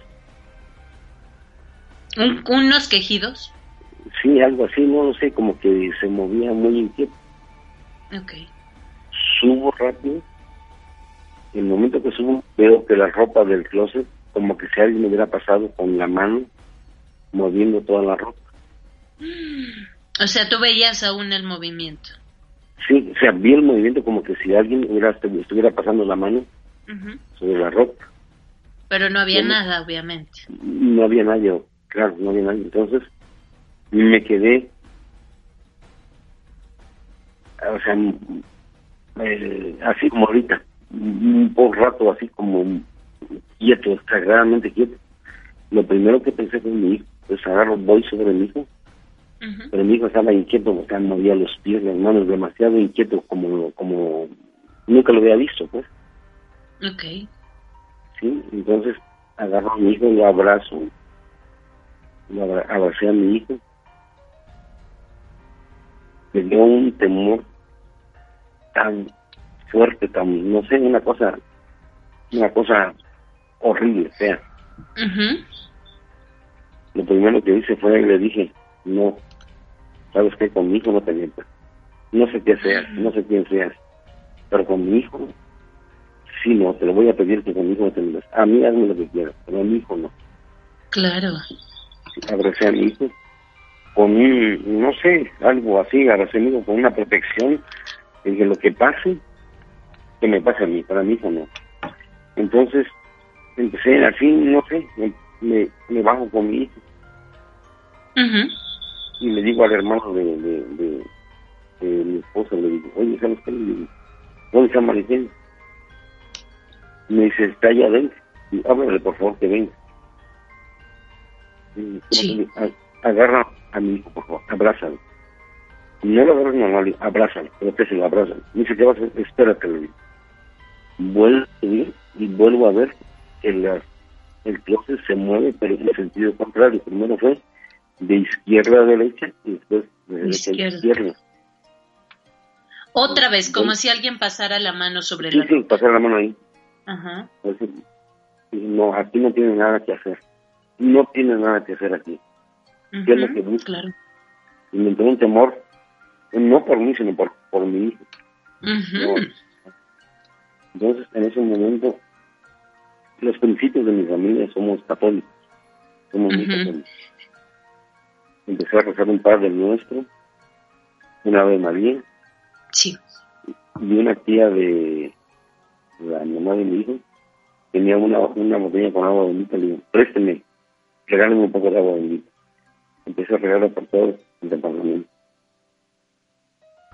¿Unos quejidos? Sí, algo así, no lo sé, como que se movía muy inquieto. Ok. Subo rápido. En el momento que subo, veo que la ropa del closet, como que si alguien me hubiera pasado con la mano, moviendo toda la ropa. O sea, tú veías aún el movimiento. Sí, o sea, vi el movimiento como que si alguien hubiera, estuviera pasando la mano sobre la ropa. Pero no había nada, obviamente. No había nadie, claro, no había nadie. Entonces, me quedé, o sea, así como ahorita, un poco rato así como quieto, exageradamente quieto. Lo primero que pensé fue mi hijo, pues agarro, voy sobre mi hijo, pero mi hijo estaba inquieto, o sea, movía los pies, las manos, demasiado inquieto, como, como nunca lo había visto, pues. Ok. Sí, entonces agarro a mi hijo y lo abrazo, lo abracé a mi hijo, me dio un temor tan fuerte, tan, no sé, una cosa, una cosa horrible, fea. Lo primero que hice fue, le dije, no, sabes que con mi hijo no te metas, no sé qué seas, no sé quién seas, pero con mi hijo, sí, no, te lo voy a pedir que con mi hijo no te metas. A mí hazme lo que quieras, pero a mi hijo no. Claro. Abracé a mi hijo con un, no sé, algo así, agradecido con una protección, de que lo que pase, que me pase a mí, para mí no. Entonces, empecé así, no sé, me, me, bajo con mi hijo. Y le digo al hermano de, de, de, mi esposa, le digo, oye, ¿sabes qué? Le digo, ¿dónde está Maricel? Me dice, está allá adentro. Y háblale, por favor, que venga. Sí. Agarra a mi hijo, por favor, abrázalo. No lo agarras normal, abrázalo, pero que se lo abrazan. Dice, ¿qué vas a hacer? Espérate, le digo. Vuelvo a subir y vuelvo a ver que la, el closet se mueve, pero en el sentido contrario. Primero fue de izquierda a derecha y después de derecha a izquierda. Otra vez, como si alguien pasara la mano sobre sí, la Sí, pasara la mano ahí. Ajá. no, aquí no tiene nada que hacer. No tiene nada que hacer aquí Uh ¿Qué es lo que busca? Claro. Y me entró un temor, no por mí, sino por, por mi hijo. Entonces, en ese momento, los principios de mi familia somos católicos. Somos muy católicos. Empecé a rezar un Padre Nuestro, una Ave María, Sí. y una tía de la mamá de mi hijo tenía una, una botella con agua bendita. Le digo, présteme, regáleme un poco de agua bendita. Empecé a regalar por todo el departamento.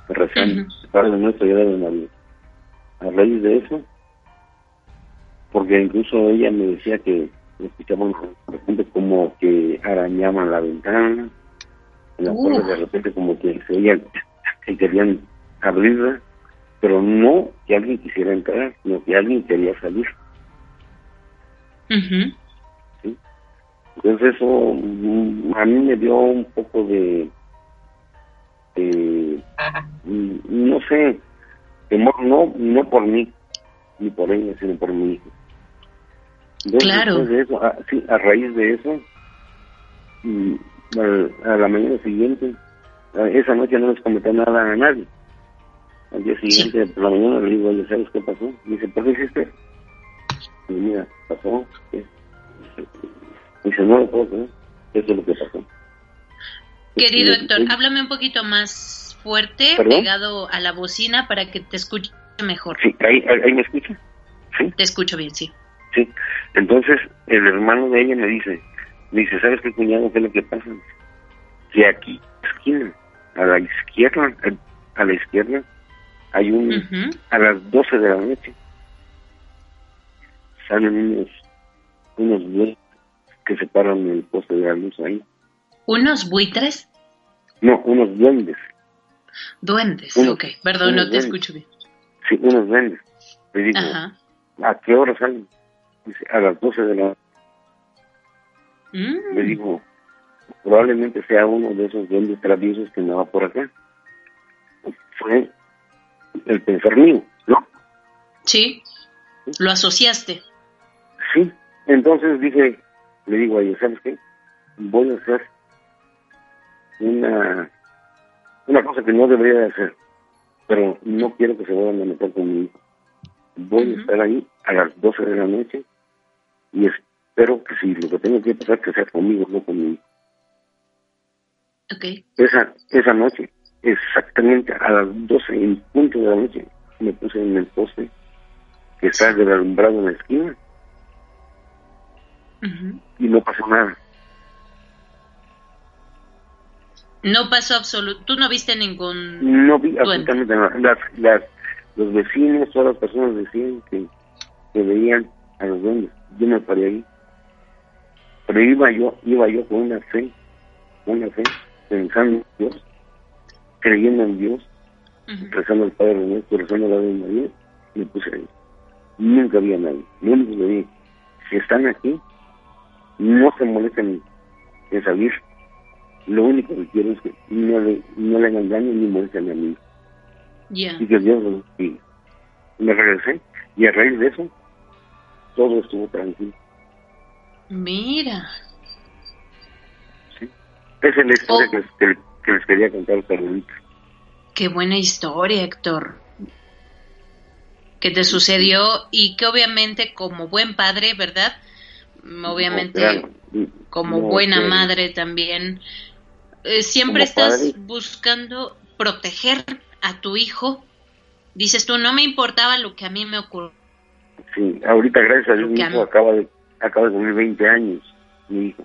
Ujú. Padre Nuestro y Ave María. A raíz de eso, porque incluso ella me decía que escuchaban de repente como que arañaban la ventana, en la Uh. puerta de repente como que se que querían abrirla, pero no que alguien quisiera entrar, sino que alguien quería salir. Ujú. Entonces eso mm, a mí me dio un poco de, de, mm, no sé, temor, no, no por mí, ni por ella, sino por mi hijo. Entonces, Claro. de eso, a, sí, a raíz de eso, a, la mañana siguiente, a- esa noche no les comenté nada a nadie. Al día siguiente, por la mañana, le digo, ¿sabes qué pasó? Me dice, ¿por qué hiciste? Y mira, pasó. ¿qué? Dice, no lo puedo creer. Eso es lo que pasó. Querido Este, Héctor, eh, háblame un poquito más fuerte, ¿Perdón? pegado a la bocina para que te escuche mejor. Sí, ahí, ahí, me escucha. Sí, Te escucho bien, sí. sí. Entonces, el hermano de ella me dice, me dice, ¿sabes qué, cuñado? ¿Qué es lo que pasa? Que aquí, esquina, a la izquierda, a la izquierda, hay un, Ujú. a las 12 de la noche, salen unos, unos que se paran en el poste de la luz ahí. ¿Unos buitres? No, unos duendes. Duendes. Unos- ok, perdón, no te duendes. escucho bien. Sí, unos duendes. Le digo, Ajá. ¿a qué hora salen? Dice, a las 12 de la Mm. Le digo, probablemente sea uno de esos duendes traviesos que andaba por acá. Fue el pensar mío, ¿no? Sí, lo asociaste. Sí, entonces dije, le digo a ella, ¿sabes qué? Voy a hacer una, una cosa que no debería de hacer, pero no quiero que se vayan a meter conmigo. Voy a estar ahí a las 12 de la noche y espero que si lo que tengo que pasar que sea conmigo, no conmigo. Okay. Esa, esa noche, exactamente a las 12 en punto de la noche, me puse en el poste que está del alumbrado en la esquina y no pasó nada. No pasó absoluto. ¿Tú no viste ningún.? No vi absolutamente nada. Las, las, los vecinos, todas las personas decían que, que veían a los duendes. Yo me paré ahí. Pero iba yo, iba yo con una fe, una fe, pensando en Dios, creyendo en Dios, rezando al Padre Nuestro, rezando a la Virgen María, y me puse ahí. Nunca había nadie. Lo único que vi, si están aquí, no se molesten en salir. Lo único que quiero es que no le, no le hagan daño ni molesten a mí. Y que Dios lo bendiga. Me regresé y a raíz de eso, todo estuvo tranquilo. Mira. Sí. Esa es la historia oh. que, les, que, les quería contar, Carolita. Qué buena historia, Héctor. Que te sucedió y que obviamente como buen padre, ¿verdad? Obviamente como buena madre también. Eh, siempre estás buscando proteger a tu hijo. Dices tú, no me importaba lo que a mí me ocurrió. Sí, ahorita gracias a Dios mi hijo acaba de, acaba de cumplir 20 años, mi hijo,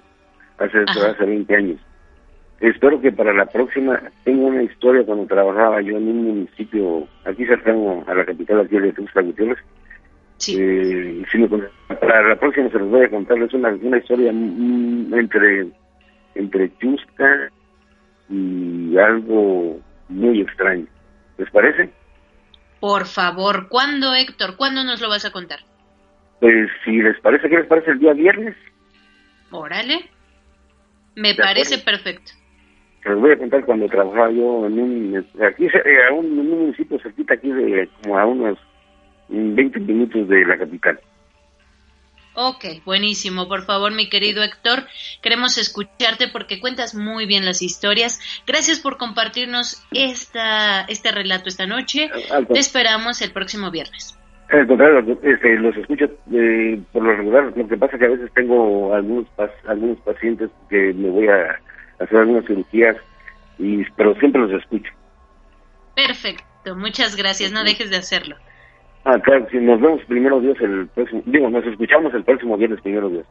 hace, hace 20 años. Espero que para la próxima tenga una historia cuando trabajaba yo en un municipio, aquí cercano a la capital, aquí de Tuxtla Gutiérrez. Sí. Eh, para la próxima se los voy a contar, es una, una historia entre, entre chusca y algo muy extraño. ¿Les parece? Por favor, ¿cuándo, Héctor? ¿Cuándo nos lo vas a contar? Pues si les parece, ¿qué les parece el día viernes? Órale. Me parece perfecto. Les voy a contar cuando trabajaba yo en un, aquí, eh, un, en un municipio cerquita aquí de como a unos 20 minutos de la capital. Ok, buenísimo. Por favor, mi querido Héctor, queremos escucharte porque cuentas muy bien las historias. Gracias por compartirnos esta, este relato esta noche. Te esperamos el próximo viernes. Al contrario, este, los escucho eh, por lo regular. Lo que pasa es que a veces tengo algunos algunos pacientes que me voy a hacer algunas cirugías, y, pero siempre los escucho. Perfecto, muchas gracias. No dejes de hacerlo. Ah, claro, si nos vemos primero Dios el próximo, digo, nos escuchamos el próximo viernes primero Dios.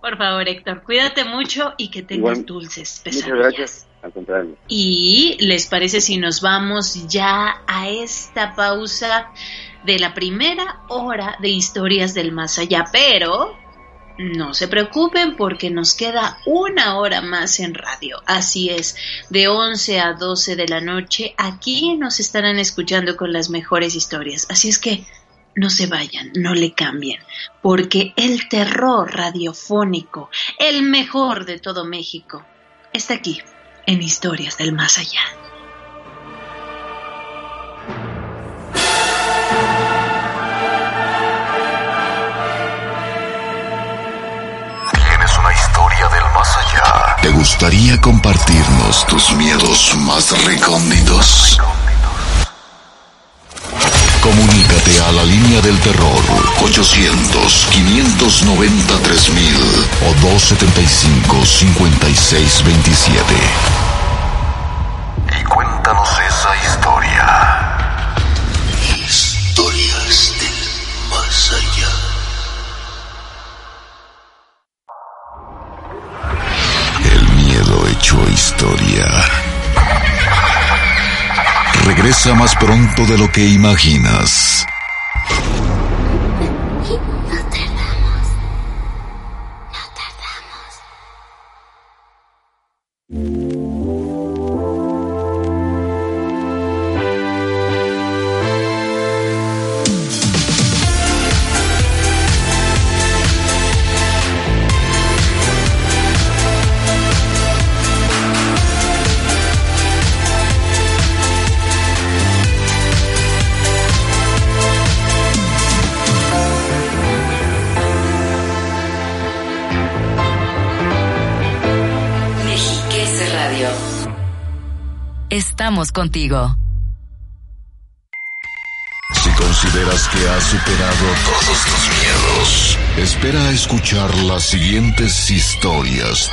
Por favor, Héctor, cuídate mucho y que tengas dulces pesadillas. Muchas gracias, al contrario. Y les parece si nos vamos ya a esta pausa de la primera hora de historias del más allá, pero no se preocupen porque nos queda una hora más en radio. Así es, de 11 a 12 de la noche aquí nos estarán escuchando con las mejores historias. Así es que no se vayan, no le cambien, porque el terror radiofónico, el mejor de todo México, está aquí en Historias del Más Allá. Gustaría compartirnos tus miedos más recónditos? Comunícate a la línea del terror 800-590-3000 o 275-5627. Y cuéntanos esa historia. Regresa más pronto de lo que imaginas. Contigo. Si consideras que has superado todos tus miedos, espera a escuchar las siguientes historias.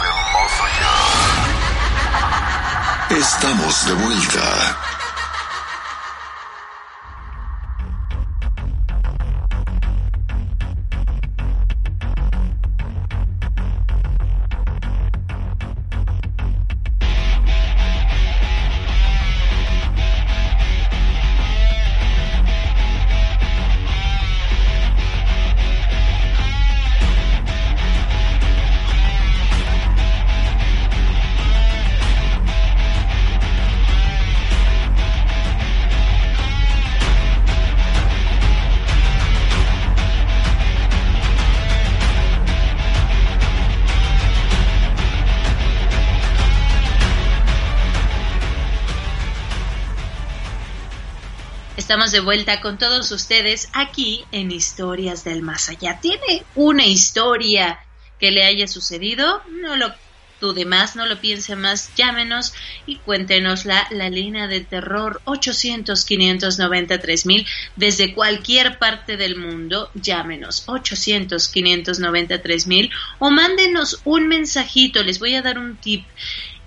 Estamos de vuelta. Estamos de vuelta con todos ustedes aquí en Historias del Más Allá. ¿Tiene una historia que le haya sucedido? No lo dude más, no lo piense más, llámenos y cuéntenosla la línea de terror 800 593 mil desde cualquier parte del mundo, llámenos 800 593 mil o mándenos un mensajito, les voy a dar un tip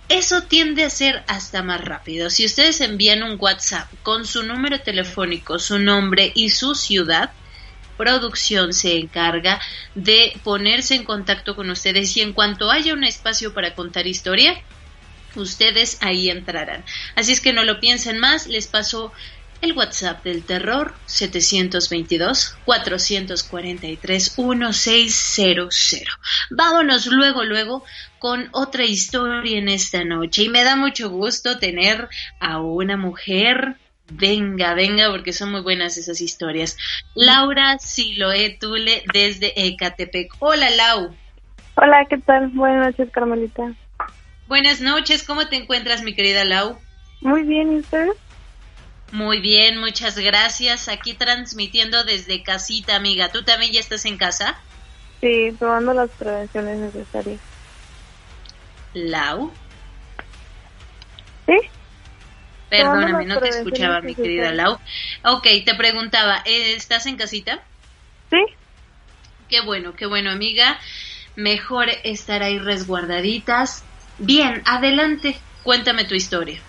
eso tiende a ser hasta más rápido. Si ustedes envían un WhatsApp con su número telefónico, su nombre y su ciudad, producción se encarga de ponerse en contacto con ustedes y en cuanto haya un espacio para contar historia, ustedes ahí entrarán. Así es que no lo piensen más, les paso el WhatsApp del terror 722-443-1600. Vámonos luego, luego con otra historia en esta noche. Y me da mucho gusto tener a una mujer. Venga, venga, porque son muy buenas esas historias. Laura Siloé Tule desde Ecatepec. Hola, Lau. Hola, ¿qué tal? Buenas noches, Carmelita. Buenas noches, ¿cómo te encuentras, mi querida Lau? Muy bien, ¿y usted? Muy bien, muchas gracias. Aquí transmitiendo desde casita, amiga. ¿Tú también ya estás en casa? Sí, tomando las prevenciones necesarias. Lau. ¿Sí? Perdóname, no te escuchaba, mi querida Lau. Ok, te preguntaba, ¿estás en casita? Sí. Qué bueno, qué bueno, amiga. Mejor estar ahí resguardaditas. Bien, adelante, cuéntame tu historia.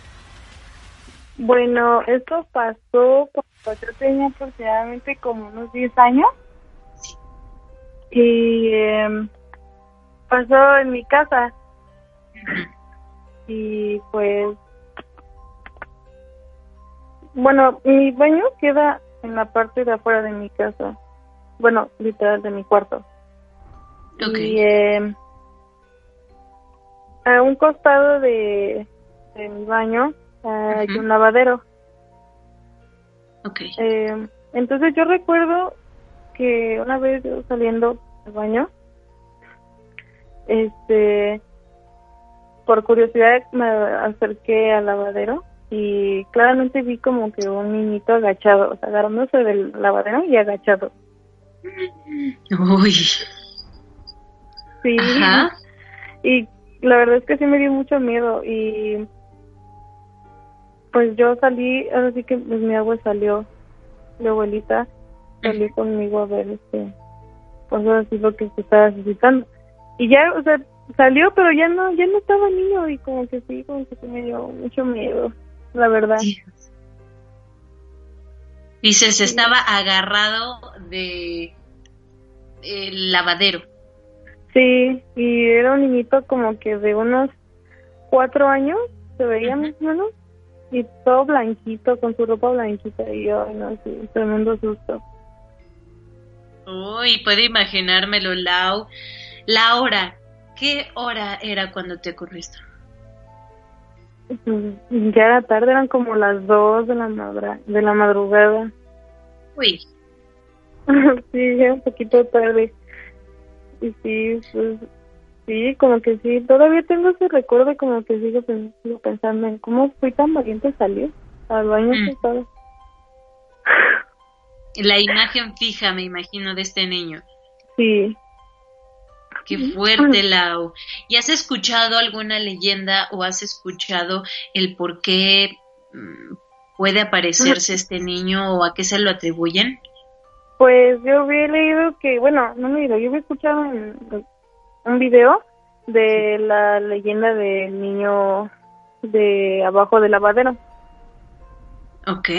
Bueno, esto pasó cuando yo tenía aproximadamente como unos 10 años. Y em, pasó en mi casa. Y pues, bueno, mi baño queda en la parte de afuera de mi casa. Bueno, literal de mi cuarto. Y eh, a un costado de, de mi baño hay un lavadero. Okay. Eh, entonces yo recuerdo que una vez saliendo del baño, este, por curiosidad me acerqué al lavadero y claramente vi como que un niñito agachado, o sea, agarrándose del lavadero y agachado. Uy. Sí. Ajá. Y la verdad es que sí me dio mucho miedo y pues yo salí, ahora sí que pues, mi abuela salió, mi abuelita salió conmigo a ver este, pues ahora sí lo que se estaba necesitando. Y ya, o sea, salió, pero ya no, ya no estaba niño y como que sí, como que me dio mucho miedo, la verdad. Dices, estaba agarrado de el lavadero. Sí, y era un niñito como que de unos cuatro años, se veía más o menos, y todo blanquito, con su ropa blanquita, y yo, no, sí, tremendo susto. Uy, puedo imaginármelo, Lau. Laura, ¿qué hora era cuando te ocurrió esto? Ya era tarde, eran como las dos de la, madra de la madrugada. Uy. sí, ya un poquito tarde. Y sí, pues, sí, como que sí. Todavía tengo ese recuerdo como que sigo, sigo pensando en cómo fui tan valiente salir al baño mm. La imagen fija, me imagino, de este niño. Sí. Qué fuerte, Lau. ¿Y has escuchado alguna leyenda o has escuchado el por qué mm, puede aparecerse este niño o a qué se lo atribuyen? Pues yo había leído que, bueno, no me leído, yo había escuchado un, un video de la leyenda del niño de abajo del lavadero. Ok.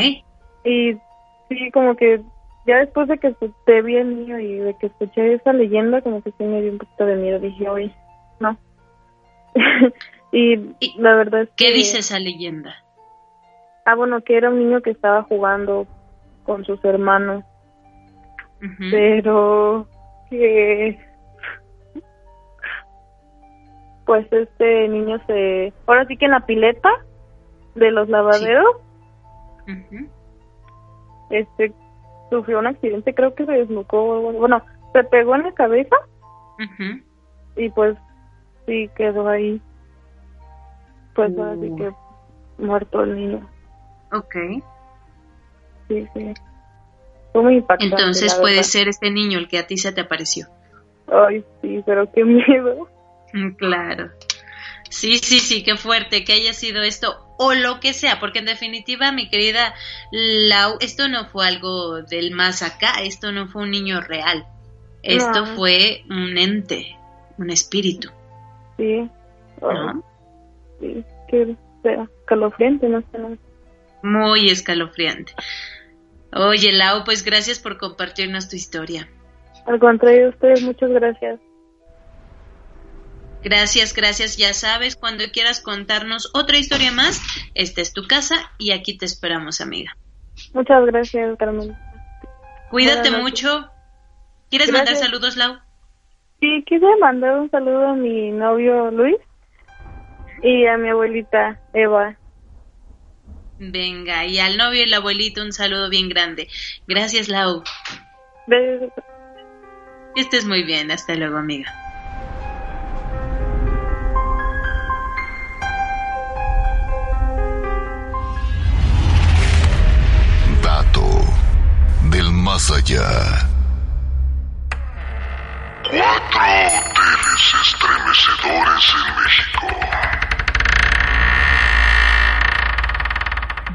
Y sí, como que ya después de que te vi el niño y de que escuché esa leyenda, como que sí me dio un poquito de miedo. Dije, oye, no. y, la verdad es ¿Qué dice esa leyenda? Ah, bueno, que era un niño que estaba jugando con sus hermanos. Pero que pues este niño se ahora sí que en la pileta de los lavaderos. Este sufrió un accidente creo que se desnucó bueno se pegó en la cabeza. Y pues sí quedó ahí. Pues ahora sí que muerto el niño. Okay sí sí. Fue muy impactante entonces puede ser este niño el que a ti se te apareció. Ay sí pero qué miedo Claro. Sí, sí, sí, qué fuerte que haya sido esto o lo que sea, porque en definitiva, mi querida Lau, esto no fue algo del más acá, esto no fue un niño real, esto fue un ente, un espíritu. Sí, sí, que escalofriante, no sé. Muy escalofriante. Oye, Lau, pues gracias por compartirnos tu historia. Al contrario, ustedes, muchas gracias. Gracias, gracias. Ya sabes, cuando quieras contarnos otra historia más, esta es tu casa y aquí te esperamos, amiga. Muchas gracias, Carmen. Cuídate mucho. ¿Quieres mandar saludos, Lau? Sí, quise mandar un saludo a mi novio Luis y a mi abuelita Eva. Venga, y al novio y la abuelita un saludo bien grande. Gracias, Lau. Gracias. Estés muy bien. Hasta luego, amiga. Allá. Cuatro hoteles estremecedores en México.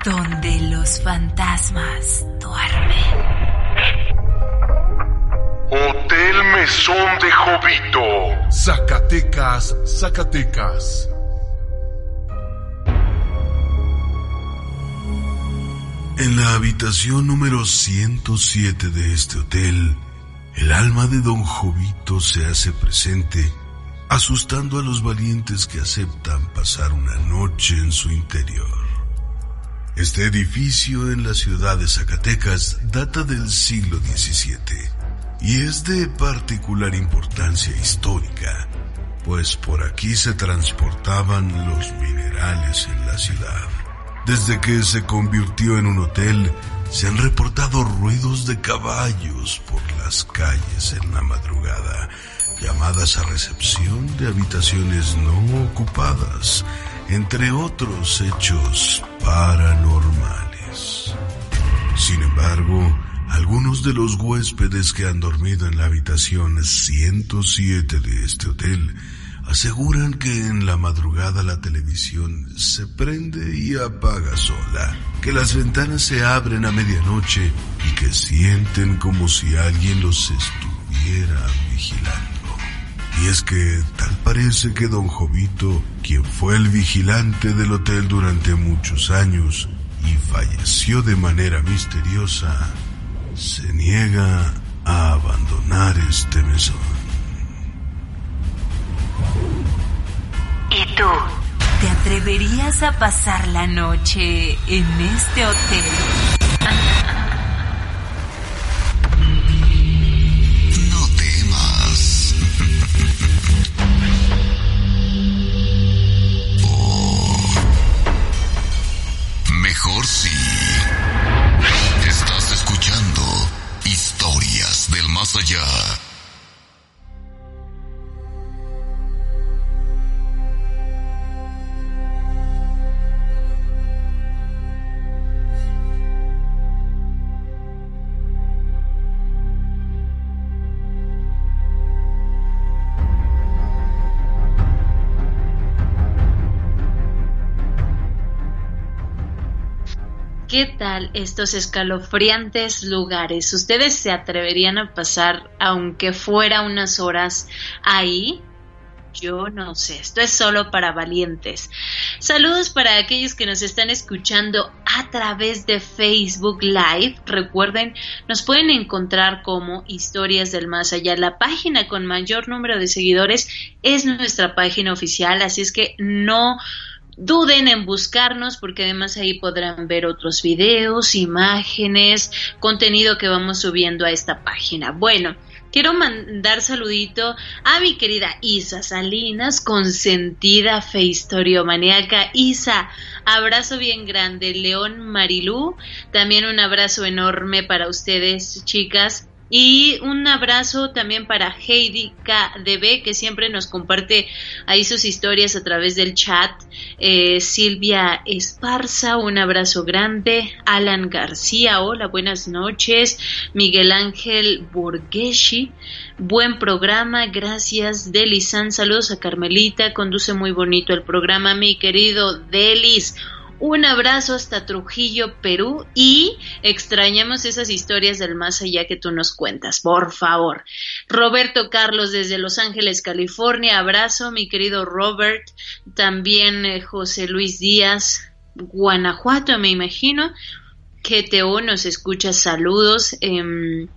Donde los fantasmas duermen. Hotel Mesón de Jovito. Zacatecas, Zacatecas. En la habitación número 107 de este hotel, el alma de don Jovito se hace presente, asustando a los valientes que aceptan pasar una noche en su interior. Este edificio en la ciudad de Zacatecas data del siglo XVII y es de particular importancia histórica, pues por aquí se transportaban los minerales en la ciudad. Desde que se convirtió en un hotel, se han reportado ruidos de caballos por las calles en la madrugada, llamadas a recepción de habitaciones no ocupadas, entre otros hechos paranormales. Sin embargo, algunos de los huéspedes que han dormido en la habitación 107 de este hotel aseguran que en la madrugada la televisión se prende y apaga sola, que las ventanas se abren a medianoche y que sienten como si alguien los estuviera vigilando. Y es que tal parece que don Jovito, quien fue el vigilante del hotel durante muchos años y falleció de manera misteriosa, se niega a abandonar este mesón. ¿Y tú? ¿Te atreverías a pasar la noche en este hotel? No temas. Oh. Mejor sí. Estás escuchando historias del más allá. ¿Qué tal estos escalofriantes lugares? ¿Ustedes se atreverían a pasar, aunque fuera unas horas, ahí? Yo no sé, esto es solo para valientes. Saludos para aquellos que nos están escuchando a través de Facebook Live. Recuerden, nos pueden encontrar como Historias del Más Allá. La página con mayor número de seguidores es nuestra página oficial, así es que no duden en buscarnos porque además ahí podrán ver otros videos, imágenes, contenido que vamos subiendo a esta página. Bueno, Quiero mandar saludito a mi querida Isa Salinas, consentida maníaca. Isa, abrazo bien grande. León Marilú, también un abrazo enorme para ustedes, chicas. Y un abrazo también para Heidi KDB, que siempre nos comparte ahí sus historias a través del chat. Eh, Silvia Esparza, un abrazo grande. Alan García, hola, buenas noches. Miguel Ángel Borgheshi, buen programa, gracias. Delisan, saludos a Carmelita, conduce muy bonito el programa, mi querido Delis. Un abrazo hasta Trujillo, Perú y extrañamos esas historias del más allá que tú nos cuentas, por favor. Roberto Carlos desde Los Ángeles, California, abrazo, mi querido Robert. También eh, José Luis Díaz, Guanajuato, me imagino. GTO nos escucha, saludos. Em,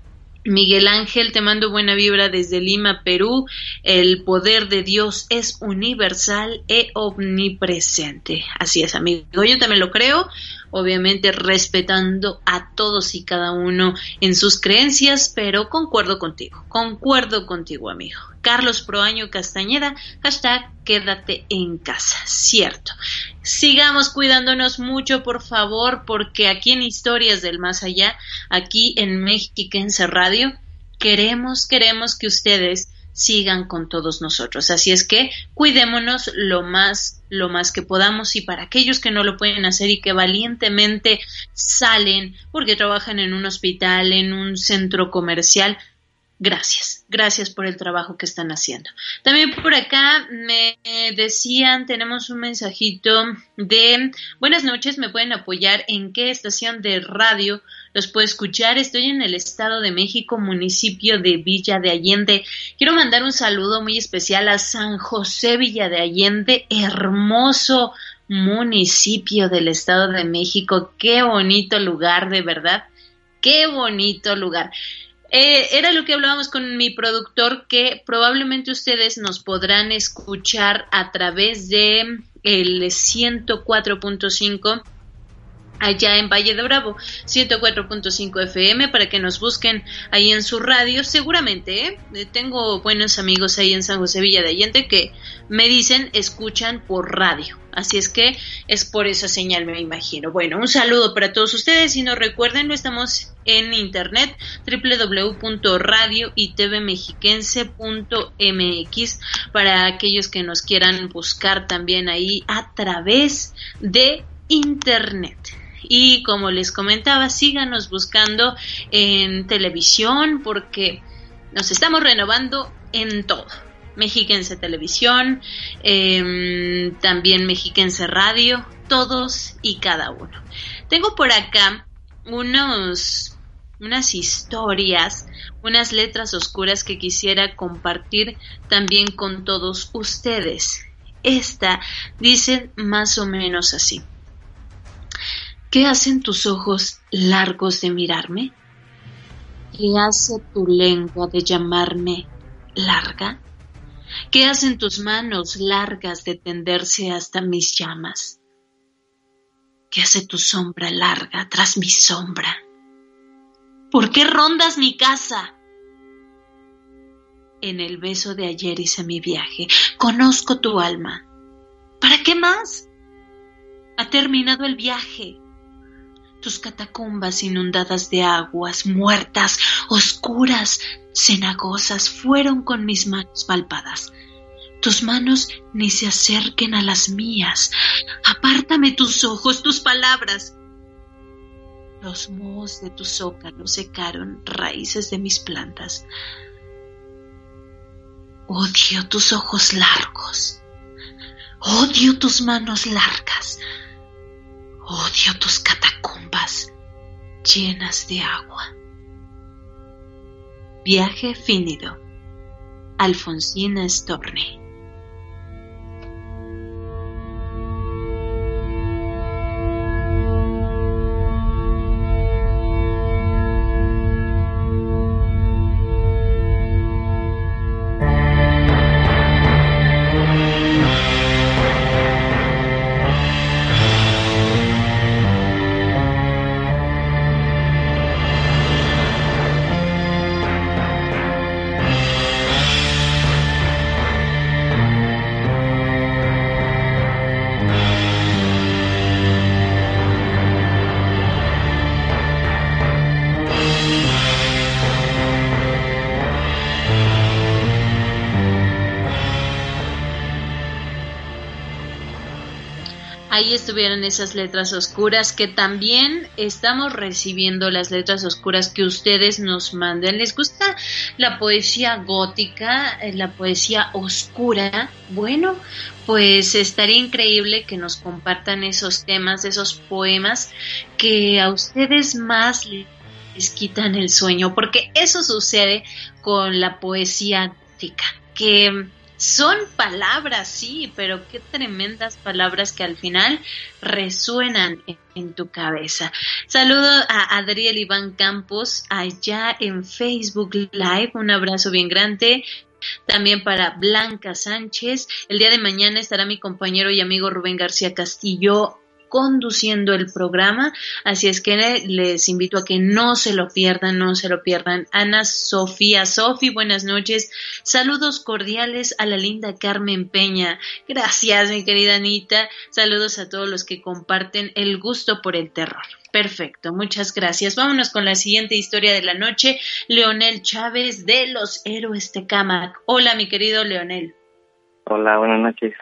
Miguel Ángel, te mando buena vibra desde Lima, Perú. El poder de Dios es universal e omnipresente. Así es, amigo. Yo también lo creo obviamente respetando a todos y cada uno en sus creencias, pero concuerdo contigo, concuerdo contigo, amigo. Carlos Proaño Castañeda, hashtag quédate en casa, cierto. Sigamos cuidándonos mucho, por favor, porque aquí en Historias del Más Allá, aquí en Mexiquense Radio, queremos, queremos que ustedes sigan con todos nosotros. Así es que cuidémonos lo más lo más que podamos y para aquellos que no lo pueden hacer y que valientemente salen porque trabajan en un hospital, en un centro comercial, gracias, gracias por el trabajo que están haciendo. También por acá me decían, tenemos un mensajito de buenas noches, me pueden apoyar en qué estación de radio los puedo escuchar. Estoy en el Estado de México, municipio de Villa de Allende. Quiero mandar un saludo muy especial a San José Villa de Allende, hermoso municipio del Estado de México. Qué bonito lugar, de verdad. Qué bonito lugar. Eh, era lo que hablábamos con mi productor que probablemente ustedes nos podrán escuchar a través de el 104.5 allá en Valle de Bravo, 104.5 FM, para que nos busquen ahí en su radio. Seguramente, ¿eh? Tengo buenos amigos ahí en San José Villa de Allende que me dicen escuchan por radio. Así es que es por esa señal, me imagino. Bueno, un saludo para todos ustedes y no recuerden, no estamos en internet www.radio.y.tvmexiquense.mx para aquellos que nos quieran buscar también ahí a través de internet. Y como les comentaba, síganos buscando en televisión porque nos estamos renovando en todo. Mexiquense Televisión, em, también Mexiquense Radio, todos y cada uno. Tengo por acá unos, unas historias, unas letras oscuras que quisiera compartir también con todos ustedes. Esta dice más o menos así. ¿Qué hacen tus ojos largos de mirarme? ¿Qué hace tu lengua de llamarme larga? ¿Qué hacen tus manos largas de tenderse hasta mis llamas? ¿Qué hace tu sombra larga tras mi sombra? ¿Por qué rondas mi casa? En el beso de ayer hice mi viaje. Conozco tu alma. ¿Para qué más? Ha terminado el viaje tus catacumbas inundadas de aguas, muertas, oscuras, cenagosas, fueron con mis manos palpadas. Tus manos ni se acerquen a las mías. Apártame tus ojos, tus palabras. Los mohos de tu zócalo secaron raíces de mis plantas. Odio tus ojos largos. Odio tus manos largas. Odio tus catacumbas llenas de agua. Viaje finido. Alfonsina Storni. Ahí estuvieron esas letras oscuras que también estamos recibiendo las letras oscuras que ustedes nos mandan. ¿Les gusta la poesía gótica, eh, la poesía oscura? Bueno, pues estaría increíble que nos compartan esos temas, esos poemas que a ustedes más les quitan el sueño, porque eso sucede con la poesía gótica, que son palabras, sí, pero qué tremendas palabras que al final resuenan en, tu cabeza. Saludo a Adriel Iván Campos allá en Facebook Live. Un abrazo bien grande. También para Blanca Sánchez. El día de mañana estará mi compañero y amigo Rubén García Castillo conduciendo el programa, así es que les invito a que no se lo pierdan, no se lo pierdan. Ana Sofía, Sofi, buenas noches, saludos cordiales a la linda Carmen Peña, gracias mi querida Anita, saludos a todos los que comparten el gusto por el terror. Perfecto, muchas gracias. Vámonos con la siguiente historia de la noche. Leonel Chávez de los Héroes de Camac. Hola, mi querido Leonel. Hola, buenas noches.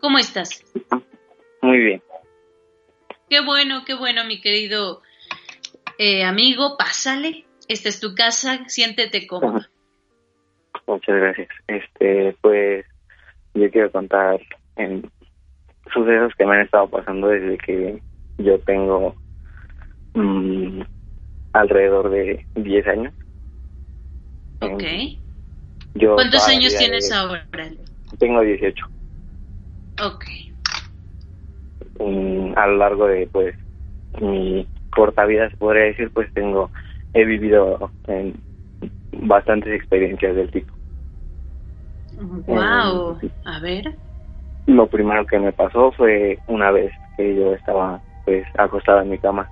¿Cómo estás? Muy bien. Qué bueno, qué bueno, mi querido eh, amigo. Pásale. Esta es tu casa. Siéntete cómodo. Muchas gracias. Este, pues, yo quiero contar en sucesos que me han estado pasando desde que yo tengo mm, alrededor de 10 años. Ok. Yo ¿Cuántos años tienes ahora? Tengo 18. Ok a lo largo de pues mi corta vida se podría decir pues tengo he vivido en bastantes experiencias del tipo. Wow eh, a ver. Lo primero que me pasó fue una vez que yo estaba pues acostada en mi cama.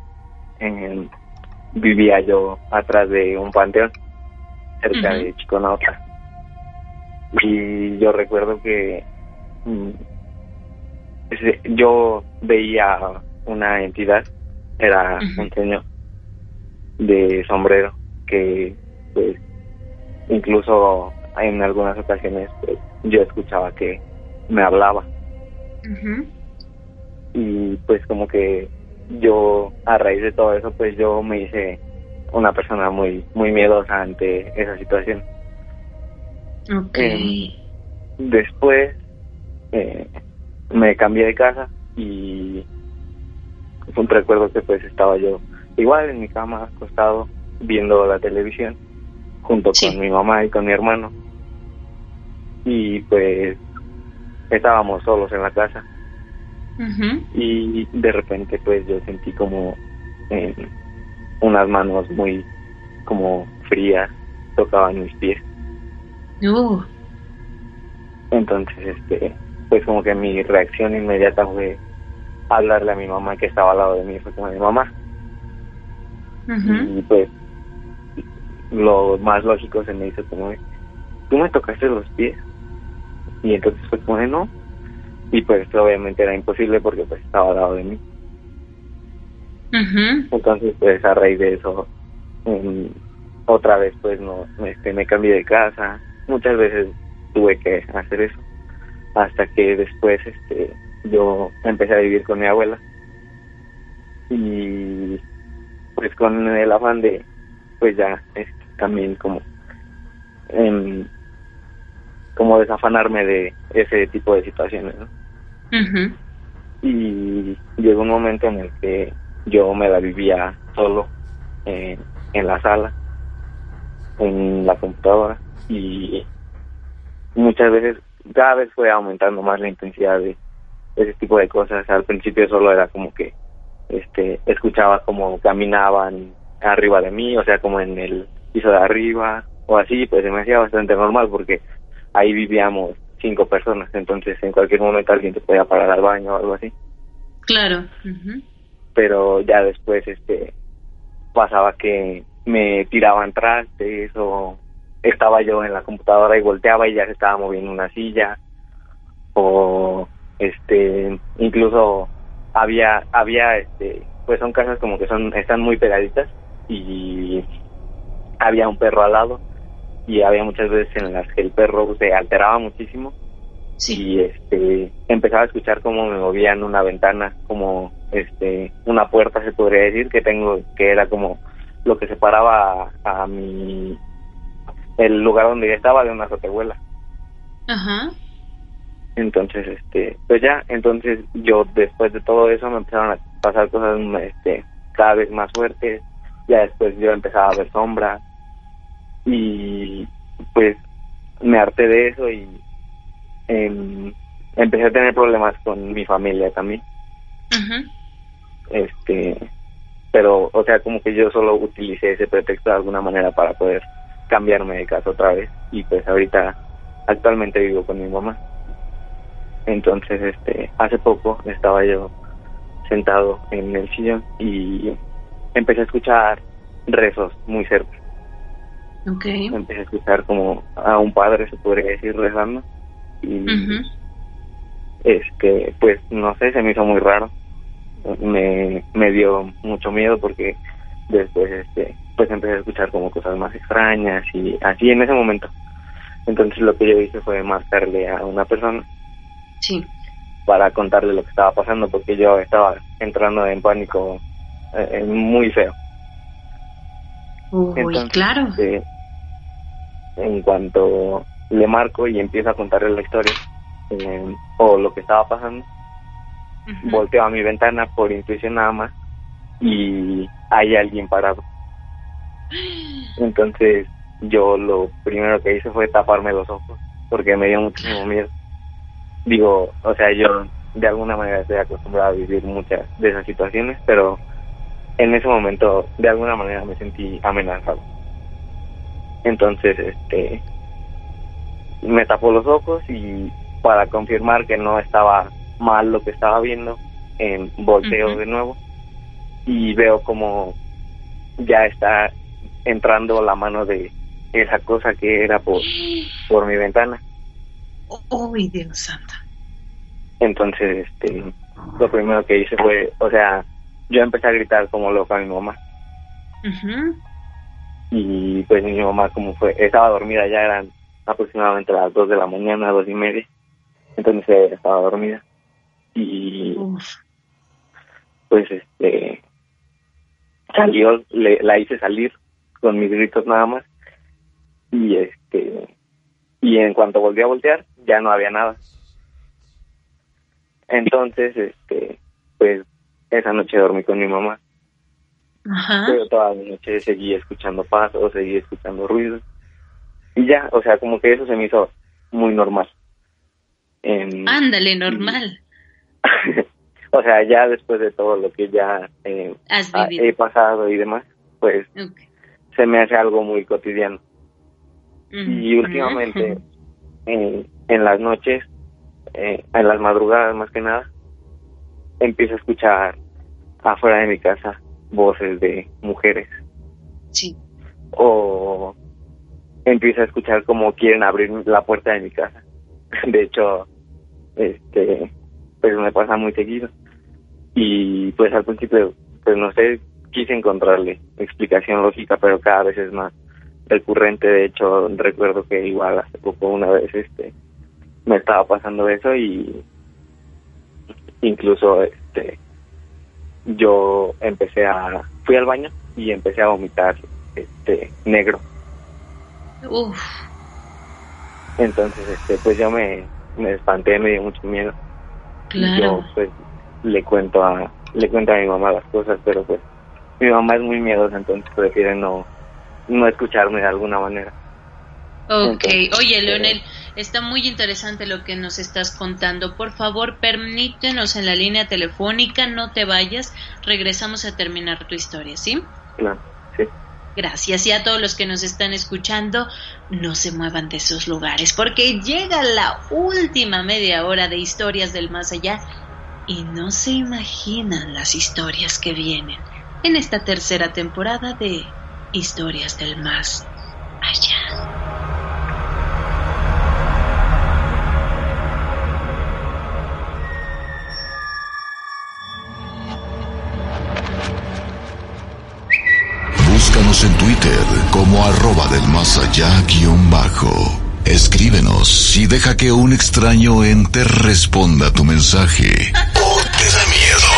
Vivía yo atrás de un panteón cerca de Chiconauta y yo recuerdo que mm, yo veía una entidad, era un señor de sombrero que pues incluso en algunas ocasiones pues, yo escuchaba que me hablaba. Y pues como que yo a raíz de todo eso pues yo me hice una persona muy muy miedosa ante esa situación. Okay. Em, después eh, me cambié de casa y un recuerdo que pues estaba yo igual en mi cama acostado viendo la televisión junto con mi mamá y con mi hermano. Y pues estábamos solos en la casa. Y de repente pues yo sentí como unas manos muy como frías tocaban mis pies. Uh. entonces este pues como que mi reacción inmediata fue hablarle a mi mamá que estaba al lado de mí, fue como mi mamá. Y pues lo más lógico se me hizo como, ¿tú me tocaste los pies? Y entonces fue como, no. Y pues obviamente era imposible porque pues estaba al lado de mí. Entonces pues a raíz de eso, otra vez pues no, este, me cambié de casa. Muchas veces tuve que hacer eso hasta que después este yo empecé a vivir con mi abuela. Y pues con el afán de pues ya este, también como em, como desafanarme de ese tipo de situaciones ¿no? y llegó un momento en el que yo me la vivía solo eh, en la sala, en la computadora. Y muchas veces, cada vez fue aumentando más la intensidad de ese tipo de cosas. Al principio solo era como que este escuchaba como caminaban arriba de mí, o sea, como en el piso de arriba o así, pues se me hacía bastante normal porque ahí vivíamos cinco personas, entonces en cualquier momento alguien te podía parar al baño o algo así. Claro. Pero ya después este pasaba que me tiraban trastes o estaba yo en la computadora y volteaba y ya se estaba moviendo una silla. O este incluso había había este pues son casas como que son están muy pegaditas y había un perro al lado y había muchas veces en las que el perro se alteraba muchísimo y este empezaba a escuchar cómo me movían una ventana como este una puerta se podría decir que tengo que era como lo que separaba a, a mi el lugar donde yo estaba de una azotehuela Ajá. entonces este pues ya entonces yo después de todo eso me empezaron a pasar cosas este cada vez más fuertes. Ya después yo empezaba a ver sombras y pues me harté de eso y em, empecé a tener problemas con mi familia también. Este pero o sea como que yo solo utilicé ese pretexto de alguna manera para poder cambiarme de casa otra vez y pues ahorita actualmente vivo con mi mamá. Entonces este hace poco estaba yo sentado en el sillón y empecé a escuchar rezos muy cerca. Okay. empecé a escuchar como a un padre se podría decir rezando y este pues no sé se me hizo muy raro. Me me dio mucho miedo porque después este pues empecé a escuchar como cosas más extrañas y así en ese momento. Entonces lo que yo hice fue marcarle a una persona sí. para contarle lo que estaba pasando porque yo estaba entrando en pánico eh, muy feo. Uy, Entonces, claro. este, en cuanto le marco y empiezo a contarle la historia eh, o lo que estaba pasando, volteo a mi ventana por intuición nada más y hay alguien parado. Entonces yo lo primero que hice fue taparme los ojos porque me dio muchísimo miedo. Digo, o sea, yo de alguna manera estoy acostumbrado a vivir muchas de esas situaciones, pero en ese momento de alguna manera me sentí amenazado. Entonces, este, me tapó los ojos y para confirmar que no estaba mal lo que estaba viendo, en volteo de nuevo y veo como ya está entrando la mano de esa cosa que era por, por mi ventana. Uy, Dios santo. Entonces, este, lo primero que hice fue, o sea, yo empecé a gritar como loca a mi mamá Ujú. y pues mi mamá como fue, estaba dormida, ya eran aproximadamente las dos de la mañana, dos y media, entonces estaba dormida y pues este salió, le, la hice salir con mis gritos nada más y este y en cuanto volví a voltear ya no había nada entonces este pues esa noche dormí con mi mamá Ajá. pero toda la noche seguí escuchando pasos, seguí escuchando ruidos. Y ya, o sea, como que eso se me hizo muy normal. Ándale, normal. o sea, ya después de todo lo que ya eh, ha- he pasado y demás, pues se me hace algo muy cotidiano. Y últimamente, en, en las noches, eh, en las madrugadas más que nada, empiezo a escuchar afuera de mi casa voces de mujeres. Sí. o empiezo a escuchar como quieren abrir la puerta de mi casa. De hecho, este, pues me pasa muy seguido. Y pues al principio, pues no sé, quise encontrarle explicación lógica, pero cada vez es más recurrente. De hecho, recuerdo que igual hace poco una vez, este, me estaba pasando eso y incluso, este, yo empecé a, fui al baño y empecé a vomitar, este, negro. Uf. Entonces, este, pues yo me, me espanté, me dio mucho miedo. Y Claro. Yo, pues, le cuento a le cuento a mi mamá las cosas, pero pues mi mamá es muy miedosa, entonces prefiere no no escucharme de alguna manera. Ok, oye Leonel, está muy interesante lo que nos estás contando. Por favor, permítenos en la línea telefónica, no te vayas, regresamos a terminar tu historia, ¿sí? Claro, sí. Gracias y a todos los que nos están escuchando, no se muevan de esos lugares porque llega la última media hora de historias del más allá y no se imaginan las historias que vienen en esta tercera temporada de Historias del más allá. En Twitter como arroba del más allá guion bajo. Escríbenos y deja que un extraño ente responda tu mensaje. ¿O te da miedo?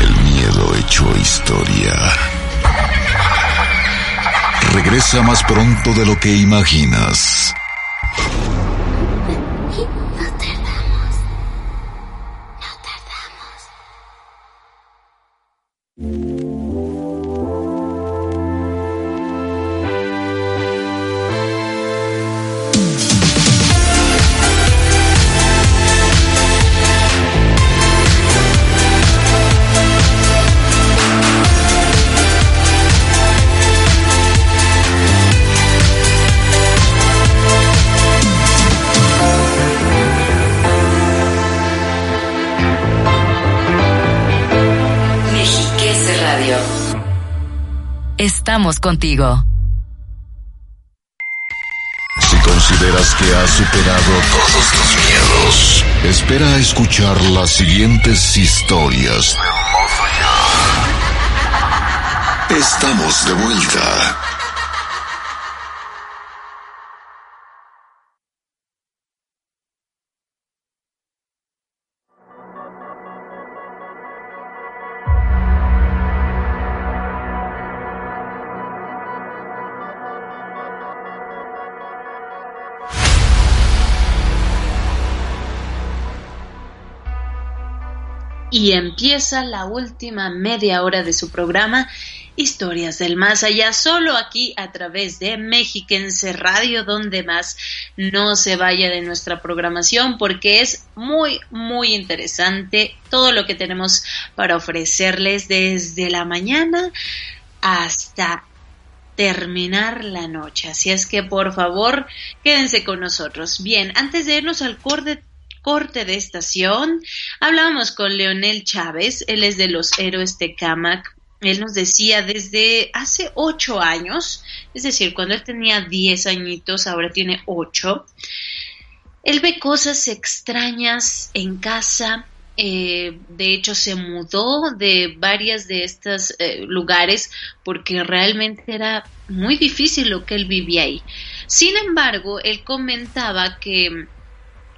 El miedo hecho historia. Regresa más pronto de lo que imaginas. Estamos contigo. Si consideras que has superado todos tus miedos, espera a escuchar las siguientes historias. Estamos de vuelta. Y empieza la última media hora de su programa Historias del Más Allá, solo aquí a través de Mexiquense Radio, donde más no se vaya de nuestra programación porque es muy, muy interesante todo lo que tenemos para ofrecerles desde la mañana hasta terminar la noche. Así es que por favor quédense con nosotros. Bien, antes de irnos al corte corte de estación, hablábamos con Leonel Chávez, él es de los héroes Tecamac. Él nos decía desde hace ocho años, es decir, cuando él tenía diez añitos, ahora tiene ocho, él ve cosas extrañas en casa, eh, de hecho se mudó de varias de estos eh, lugares porque realmente era muy difícil lo que él vivía ahí. Sin embargo, él comentaba que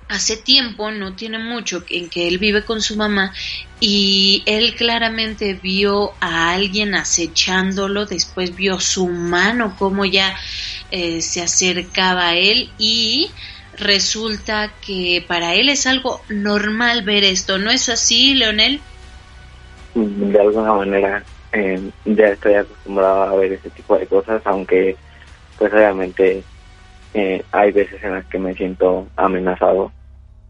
hace tiempo, no tiene mucho, en que él vive con su mamá y él claramente vio a alguien acechándolo, después vio su mano como ya eh, se acercaba a él y resulta que para él es algo normal ver esto, ¿no es así, Leonel? De alguna manera eh, ya estoy acostumbrado a ver ese tipo de cosas, aunque pues obviamente eh, hay veces en las que me siento amenazado,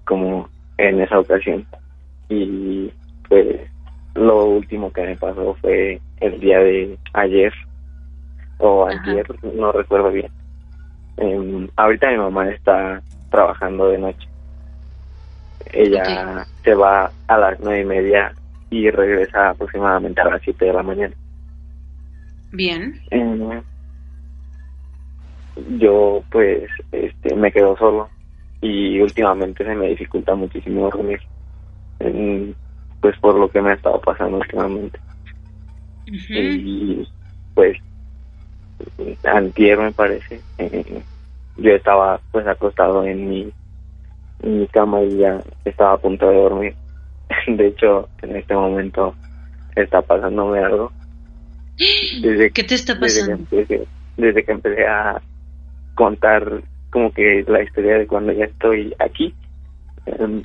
como en esa ocasión. Y pues lo último que me pasó fue el día de ayer, o ayer, no recuerdo bien. Em, ahorita mi mamá está trabajando de noche. Ella se va a las nueve y media y regresa aproximadamente a las siete de la mañana. Bien. Em, yo pues este me quedo solo y últimamente se me dificulta muchísimo dormir pues por lo que me ha estado pasando últimamente. Y pues antier me parece eh, yo estaba pues acostado en mi en mi cama y ya estaba a punto de dormir. De hecho en este momento está pasándome algo. ¿Qué te está pasando? Desde que, desde que empecé a contar como que la historia de cuando ya estoy aquí, em,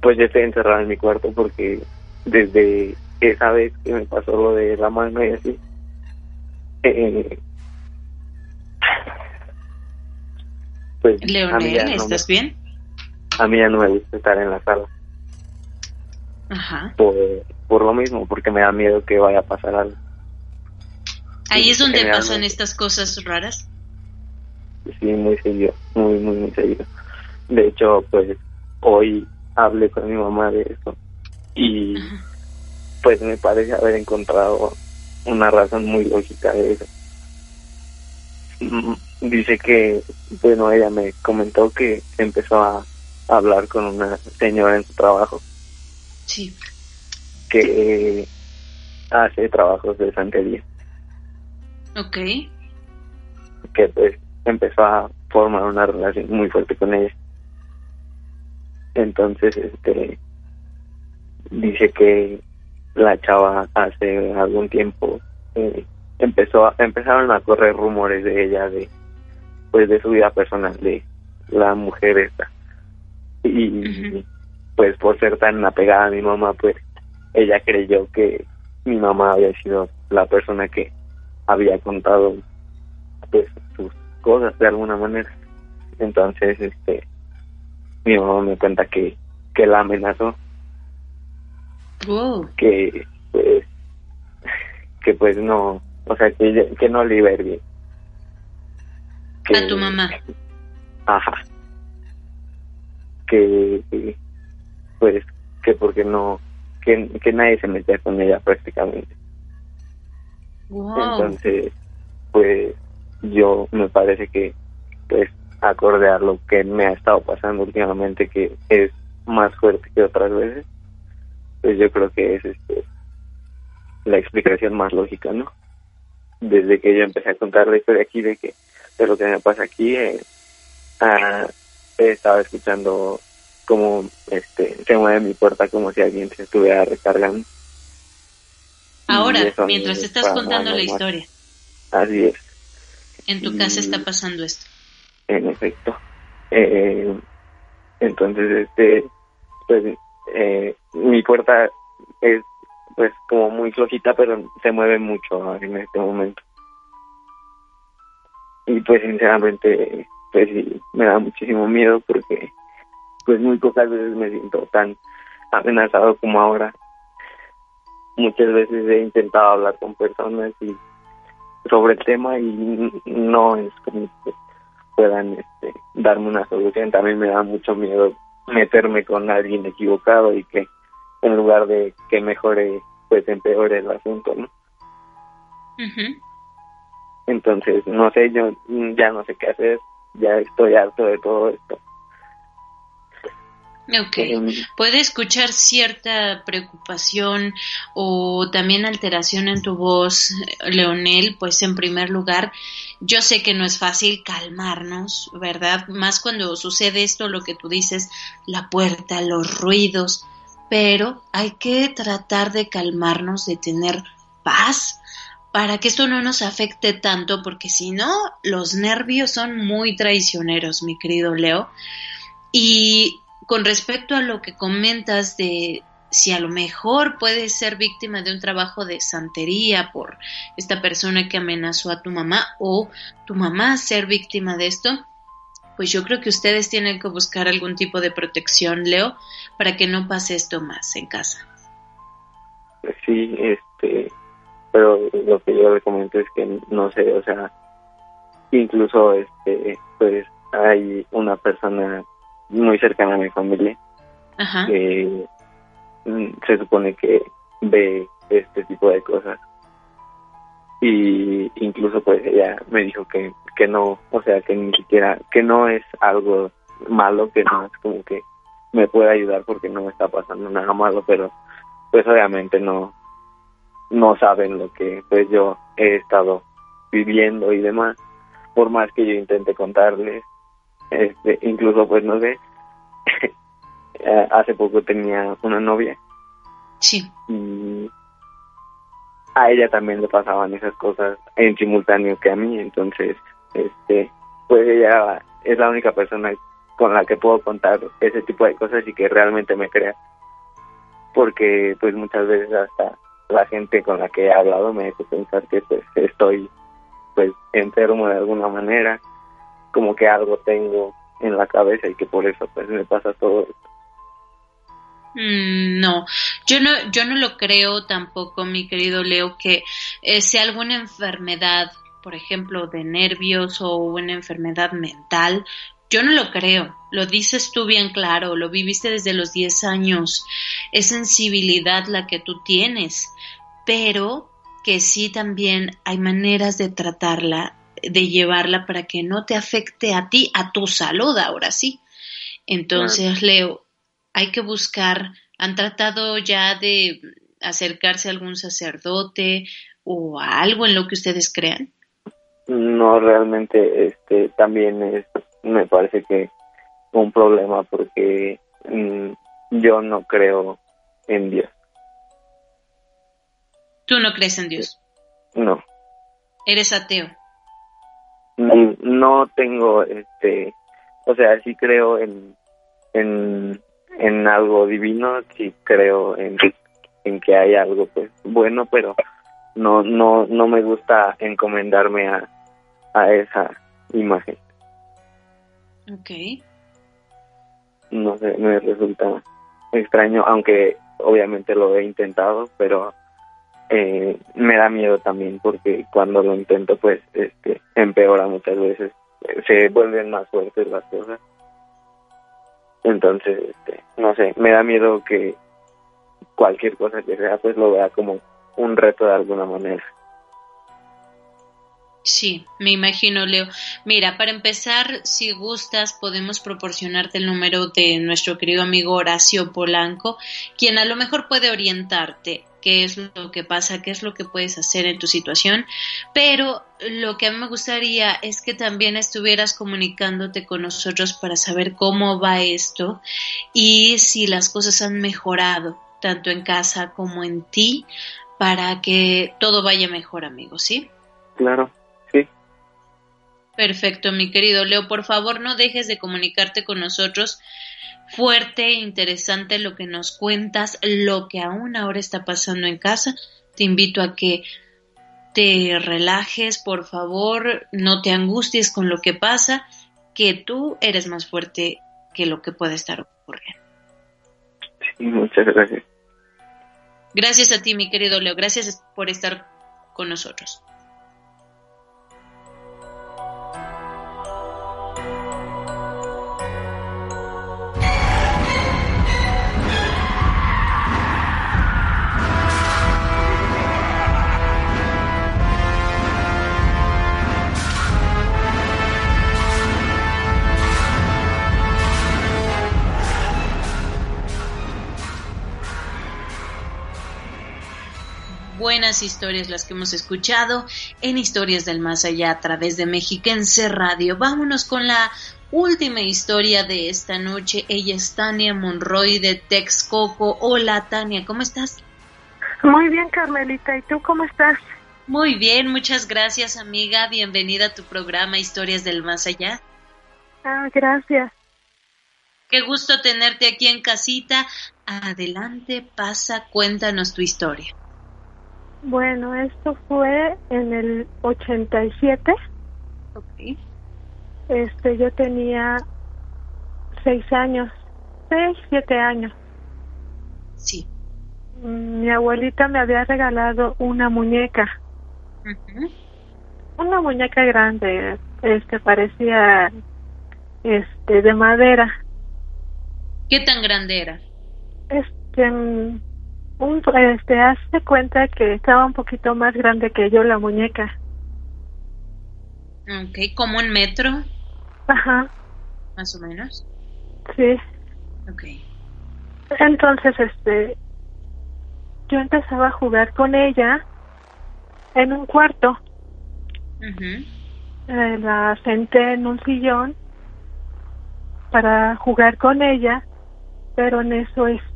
pues ya estoy encerrado en mi cuarto porque desde esa vez que me pasó lo de la mano y así, eh, pues Leonel, ¿estás bien? A mí ya no me gusta estar en la sala. Ajá. Por, por lo mismo, porque me da miedo que vaya a pasar algo. Ahí es donde pasan estas cosas raras. Sí, muy seguido, muy, muy, muy seguido. De hecho, pues hoy hablé con mi mamá de eso y pues me parece haber encontrado una razón muy lógica de eso. Mm, dice que, bueno, ella me comentó que empezó a hablar con una señora en su trabajo. Sí. Que hace trabajos de santería. Ok. Que pues empezó a formar una relación muy fuerte con ella. Entonces, este, dice que la chava hace algún tiempo eh, empezó a, empezaron a correr rumores de ella de pues de su vida personal de la mujer esta y pues por ser tan apegada a mi mamá pues ella creyó que mi mamá había sido la persona que había contado pues cosas de alguna manera. Entonces este mi mamá me cuenta que que la amenazó que pues que pues no o sea que, que no le iba a ir bien. A tu mamá. Ajá. Que pues que porque no que, que nadie se metía con ella prácticamente. Entonces pues yo me parece que pues acorde a lo que me ha estado pasando últimamente que es más fuerte que otras veces pues yo creo que es este la explicación más lógica, ¿no? Desde que yo empecé a contar la historia aquí de que de lo que me pasa aquí, eh, ah, he estado escuchando como este se mueve mi puerta como si alguien se estuviera recargando. Ahora, mientras estás contando la historia. Así es. En tu casa está pasando esto. En efecto. Eh, entonces, este, pues eh, mi puerta es pues como muy flojita pero se mueve mucho en este momento y pues sinceramente pues sí me da muchísimo miedo porque pues muy pocas veces me siento tan amenazado como ahora muchas veces he intentado hablar con personas y sobre el tema y no es como que puedan este, darme una solución también me da mucho miedo meterme con alguien equivocado y que en lugar de que mejore, pues empeore el asunto, ¿no? Entonces, no sé, yo ya no sé qué hacer, ya estoy harto de todo esto. Ok, em, puede escuchar cierta preocupación o también alteración en tu voz, Leonel, pues en primer lugar, yo sé que no es fácil calmarnos, ¿verdad? Más cuando sucede esto, lo que tú dices, la puerta, los ruidos, pero hay que tratar de calmarnos, de tener paz para que esto no nos afecte tanto, porque si no, los nervios son muy traicioneros, mi querido Leo. Y con respecto a lo que comentas de si a lo mejor puedes ser víctima de un trabajo de santería por esta persona que amenazó a tu mamá o tu mamá ser víctima de esto, pues yo creo que ustedes tienen que buscar algún tipo de protección, Leo, para que no pase esto más en casa. Sí, este, pero lo que yo le comento es que no sé, o sea, incluso este, pues hay una persona muy cercana a mi familia que mm, se supone que ve este tipo de cosas. Y incluso pues ella me dijo que que no o sea que ni siquiera que no es algo malo que no es como que me puede ayudar porque no me está pasando nada malo pero pues obviamente no no saben lo que pues yo he estado viviendo y demás. Por más que yo intente contarles este incluso pues no sé eh, hace poco tenía una novia. Sí. Y a ella también le pasaban esas cosas en simultáneo que a mí, entonces, este, pues ella es la única persona con la que puedo contar ese tipo de cosas y que realmente me crea, porque pues muchas veces hasta la gente con la que he hablado me hace pensar que pues estoy pues enfermo de alguna manera, como que algo tengo en la cabeza y que por eso pues me pasa todo esto. Mm, no, yo no, yo no lo creo tampoco, mi querido Leo, que eh, sea alguna enfermedad, por ejemplo, de nervios o una enfermedad mental. Yo no lo creo, lo dices tú bien claro, lo viviste desde los 10 años, es sensibilidad la que tú tienes, pero que sí también hay maneras de tratarla, de llevarla para que no te afecte a ti, a tu salud, ahora sí. Entonces, Leo, hay que buscar, han tratado ya de acercarse a algún sacerdote o a algo en lo que ustedes crean. No, realmente, este, también es, me parece que un problema porque mm, yo no creo en Dios. ¿Tú no crees en Dios? No. ¿Eres ateo? No tengo, este, o sea, sí creo en, en, en algo divino, sí creo en, en que hay algo, pues, bueno, pero no, no, no me gusta encomendarme a, a esa imagen. Ok. No sé, me resulta extraño, aunque obviamente lo he intentado, pero eh, me da miedo también porque cuando lo intento pues este empeora muchas veces se vuelven más fuertes las cosas. Entonces este no sé me da miedo que cualquier cosa que sea pues lo vea como un reto de alguna manera. Sí, me imagino, Leo. Mira, para empezar, si gustas, podemos proporcionarte el número de nuestro querido amigo Horacio Polanco, quien a lo mejor puede orientarte qué es lo que pasa, qué es lo que puedes hacer en tu situación, pero lo que a mí me gustaría es que también estuvieras comunicándote con nosotros para saber cómo va esto y si las cosas han mejorado, tanto en casa como en ti, para que todo vaya mejor, amigo, ¿sí? Claro. Perfecto, mi querido Leo. Por favor, no dejes de comunicarte con nosotros. Fuerte, interesante lo que nos cuentas, lo que aún ahora está pasando en casa. Te invito a que te relajes, por favor, no te angusties con lo que pasa, que tú eres más fuerte que lo que puede estar ocurriendo. muchas gracias. Gracias a ti, mi querido Leo. Gracias por estar con nosotros. Buenas historias las que hemos escuchado en Historias del Más Allá a través de Mexiquense Radio. Vámonos con la última historia de esta noche. Ella es Tania Monroy de Texcoco. Hola Tania, ¿cómo estás? Muy bien Carmelita, ¿y tú cómo estás? Muy bien, muchas gracias amiga. Bienvenida a tu programa Historias del Más Allá. Ah, gracias. Qué gusto tenerte aquí en casita. Adelante, pasa, cuéntanos tu historia. Bueno, esto fue en el 87. Ok. Este, yo tenía seis años, seis, siete años. Sí. Mm, mi abuelita me había regalado una muñeca. Una muñeca grande, este, parecía, este, de madera. ¿Qué tan grande era? Este, mm, un, este, hazte cuenta que estaba un poquito más grande que yo la muñeca. Ok, ¿como un metro? Ajá. Más o menos. Sí. Ok. Entonces, este, yo empezaba a jugar con ella en un cuarto. Eh, la senté en un sillón para jugar con ella, pero en eso, este,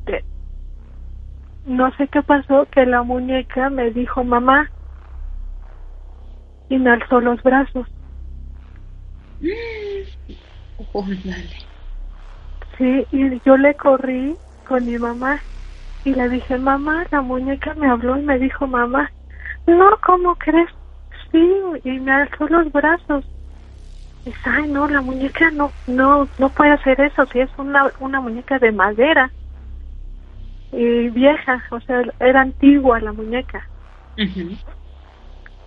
no sé qué pasó, que la muñeca me dijo mamá y me alzó los brazos. Sí, y yo le corrí con mi mamá y le dije, mamá, la muñeca me habló y me dijo, mamá, no, ¿cómo crees? Sí, y me alzó los brazos. Dice, ay, no, la muñeca no, no, no puede hacer eso, si es una, una muñeca de madera y vieja, o sea, era antigua la muñeca.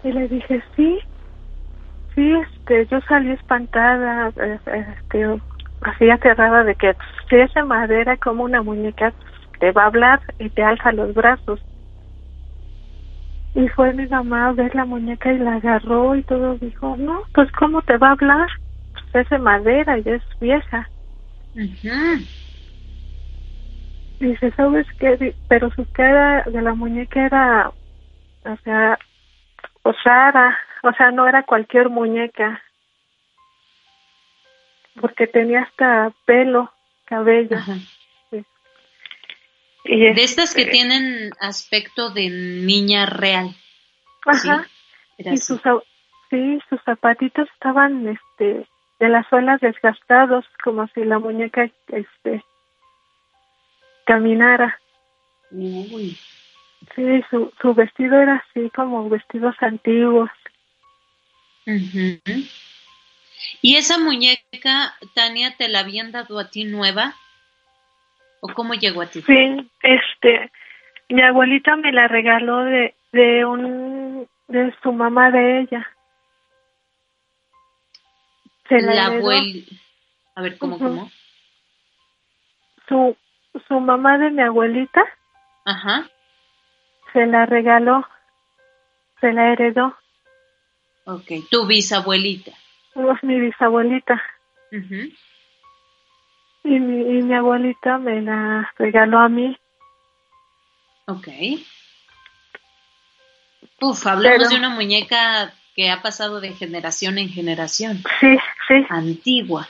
Y le dije, sí, sí, este, yo salí espantada, eh, este, así aterrada de que si es de madera como una muñeca, te va a hablar y te alza los brazos. Y fue mi mamá a ver la muñeca y la agarró y todo dijo, no, pues ¿cómo te va a hablar? Pues es de madera y es vieja. Dice, ¿sabes qué? Pero su cara de la muñeca era, o sea, o rara, o sea, no era cualquier muñeca, porque tenía hasta pelo, cabello. Y de estas que este tienen aspecto de niña real. Ajá. y sus, sí, sus zapatitos estaban, este, de las suelas desgastados, como si la muñeca, este, caminara. Uy. Sí, su, su vestido era así como vestidos antiguos. ¿Y esa muñeca, Tania, te la habían dado a ti nueva? ¿O cómo llegó a ti? Sí, este, mi abuelita me la regaló de, de un, de su mamá de ella. Se la, abuelita. A ver, ¿cómo, cómo? Su, su mamá de mi abuelita. Ajá. Se la regaló. Se la heredó. Ok, tu bisabuelita. Es mi bisabuelita. Y mi, y mi abuelita me la regaló a mí. Ok. Uf, hablamos de una muñeca que ha pasado de generación en generación. Sí, sí. Antigua.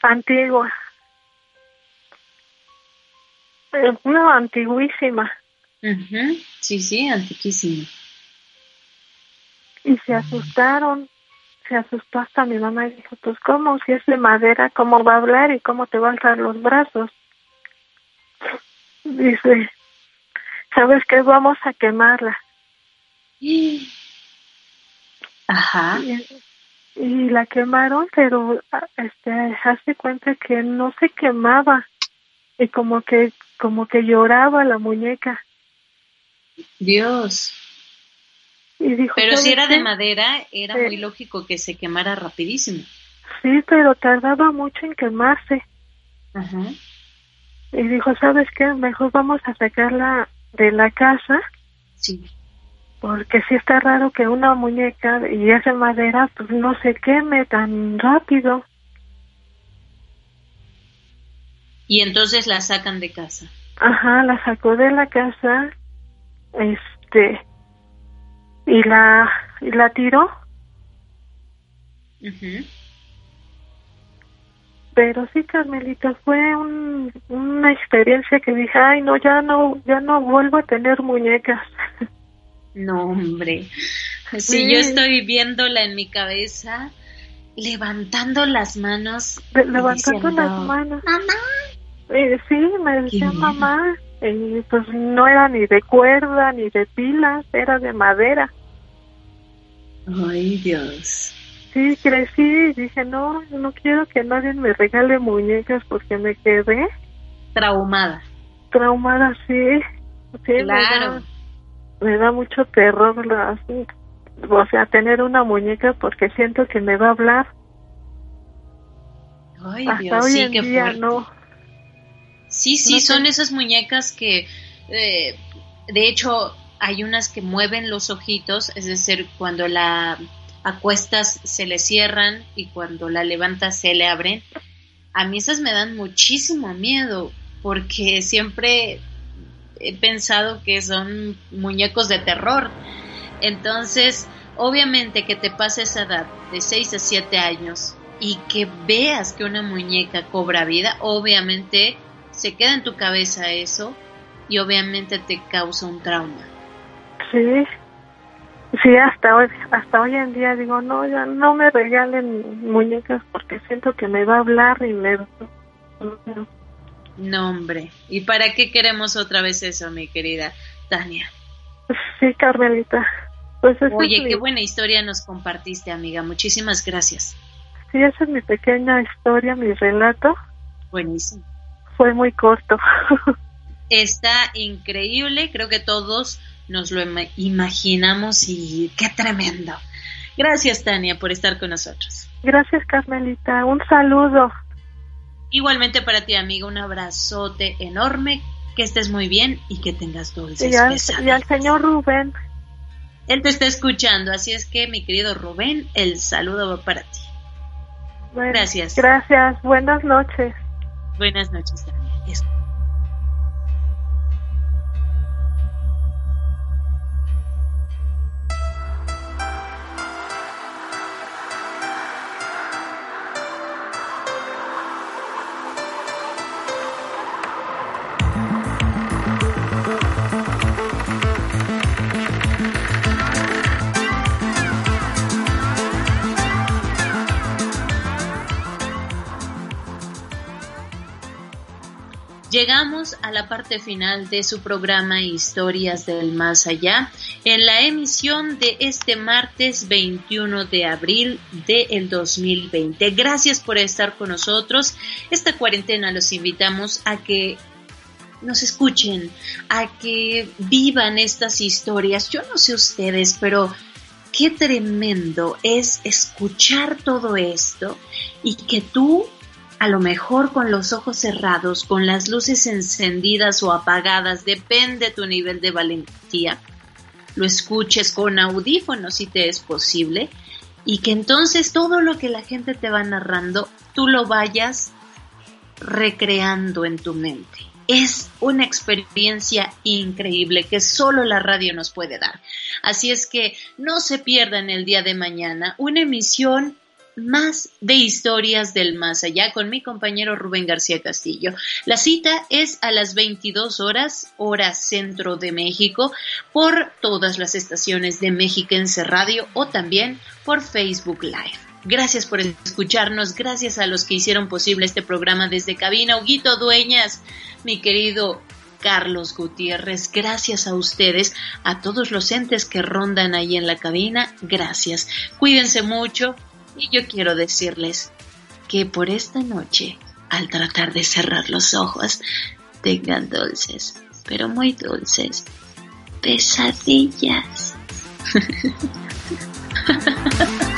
Antigua. Eh, no, antiguísima. Sí, sí, antiquísima. Y se asustaron se asustó hasta mi mamá y dijo, pues cómo, si es de madera, ¿cómo va a hablar y cómo te va a alzar los brazos? Dice, ¿sabes qué? Vamos a quemarla. Ajá. Y, la quemaron, pero este hace cuenta que no se quemaba y como que como que lloraba la muñeca. Dios. pero si era de madera, era muy lógico que se quemara rapidísimo. Sí, pero tardaba mucho en quemarse. Ajá. Y dijo, ¿sabes qué? Mejor vamos a sacarla de la casa. Sí. Porque si está raro que una muñeca y es de madera, pues no se queme tan rápido. Y entonces la sacan de casa. Ajá, la sacó de la casa. Este, y la y la tiró. Pero sí Carmelita fue un, una experiencia que dije ay no ya no ya no vuelvo a tener muñecas no hombre. Si yo estoy viéndola en mi cabeza levantando las manos levantando las manos. Mamá eh, sí me decía mamá y pues no era ni de cuerda ni de pilas, era de madera. Ay, Dios. Sí, crecí y dije, no, no quiero que nadie me regale muñecas porque me quedé. Traumada. Traumada, sí. sí claro. Me da, mucho terror, o sea, tener una muñeca porque siento que me va a hablar. Ay, Hasta hoy en día no. Sí, sí, son esas muñecas que, eh, de hecho, hay unas que mueven los ojitos, es decir, cuando la acuestas se le cierran y cuando la levantas se le abren. A mí esas me dan muchísimo miedo porque siempre he pensado que son muñecos de terror. Entonces, obviamente que te pase esa edad de 6 a 7 años y que veas que una muñeca cobra vida, obviamente se queda en tu cabeza eso y obviamente te causa un trauma. Sí, sí, hasta hoy, hasta hoy en día digo, no, ya no me regalen muñecas porque siento que me va a hablar y me... No, hombre, ¿y para qué queremos otra vez eso, mi querida Tania? Sí, Carmelita. Pues Oye, qué buena historia nos compartiste, amiga. Muchísimas gracias. Sí, esa es mi pequeña historia, mi relato. Buenísimo. Fue muy corto. Está increíble, creo que todos nos lo imaginamos y qué tremendo. Gracias, Tania, por estar con nosotros. Gracias, Carmelita. Un saludo. Igualmente para ti, amiga, un abrazote enorme, que estés muy bien y que tengas dulces y al, y al señor Rubén. Él te está escuchando, así es que, mi querido Rubén, el saludo va para ti. gracias. Gracias, buenas noches. Buenas noches, Tania. Llegamos a la parte final de su programa Historias del Más Allá en la emisión de este martes 21 de abril del 2020. Gracias por estar con nosotros. Esta cuarentena los invitamos a que nos escuchen, a que vivan estas historias. Yo no sé ustedes, pero qué tremendo es escuchar todo esto y que tú a lo mejor con los ojos cerrados, con las luces encendidas o apagadas, depende tu nivel de valentía. Lo escuches con audífonos si te es posible y que entonces todo lo que la gente te va narrando, tú lo vayas recreando en tu mente. Es una experiencia increíble que solo la radio nos puede dar. Así es que no se pierdan el día de mañana una emisión más de historias del más allá con mi compañero Rubén García Castillo. La cita es a las 22 horas, hora centro de México, por todas las estaciones de Mexiquense Radio o también por Facebook Live. Gracias por escucharnos, gracias a los que hicieron posible este programa desde cabina. Huguito Dueñas, mi querido Carlos Gutiérrez, gracias a ustedes, a todos los entes que rondan ahí en la cabina, gracias. Cuídense mucho, y yo quiero decirles que por esta noche, al tratar de cerrar los ojos, tengan dulces, pero muy dulces, pesadillas.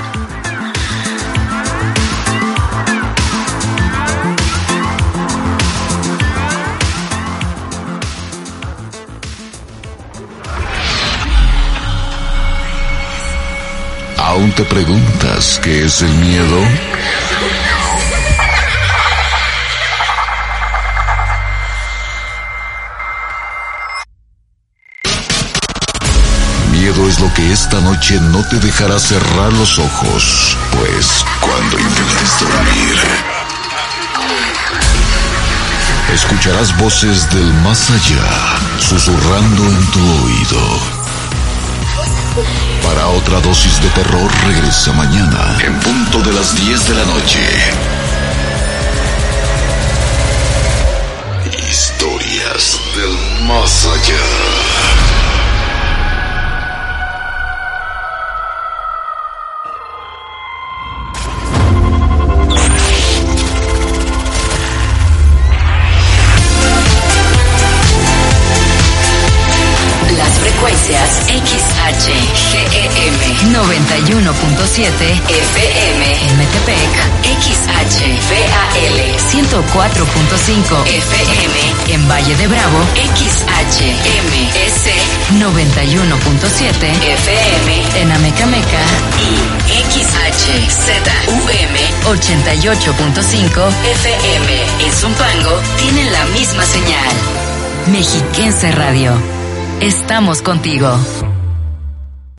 ¿Aún te preguntas qué es el miedo? Miedo es lo que esta noche no te dejará cerrar los ojos, pues cuando intentes dormir, escucharás voces del más allá susurrando en tu oído. Para otra dosis de terror regresa mañana en punto de las 10 de la noche. Historias del más allá. 91.7 FM Metepec, XHVAL 104.5 FM en Valle de Bravo, XHMS 91.7 FM en Amecameca y XHZUM 88.5 FM en Zumpango tienen la misma señal. Mexiquense Radio. Estamos contigo.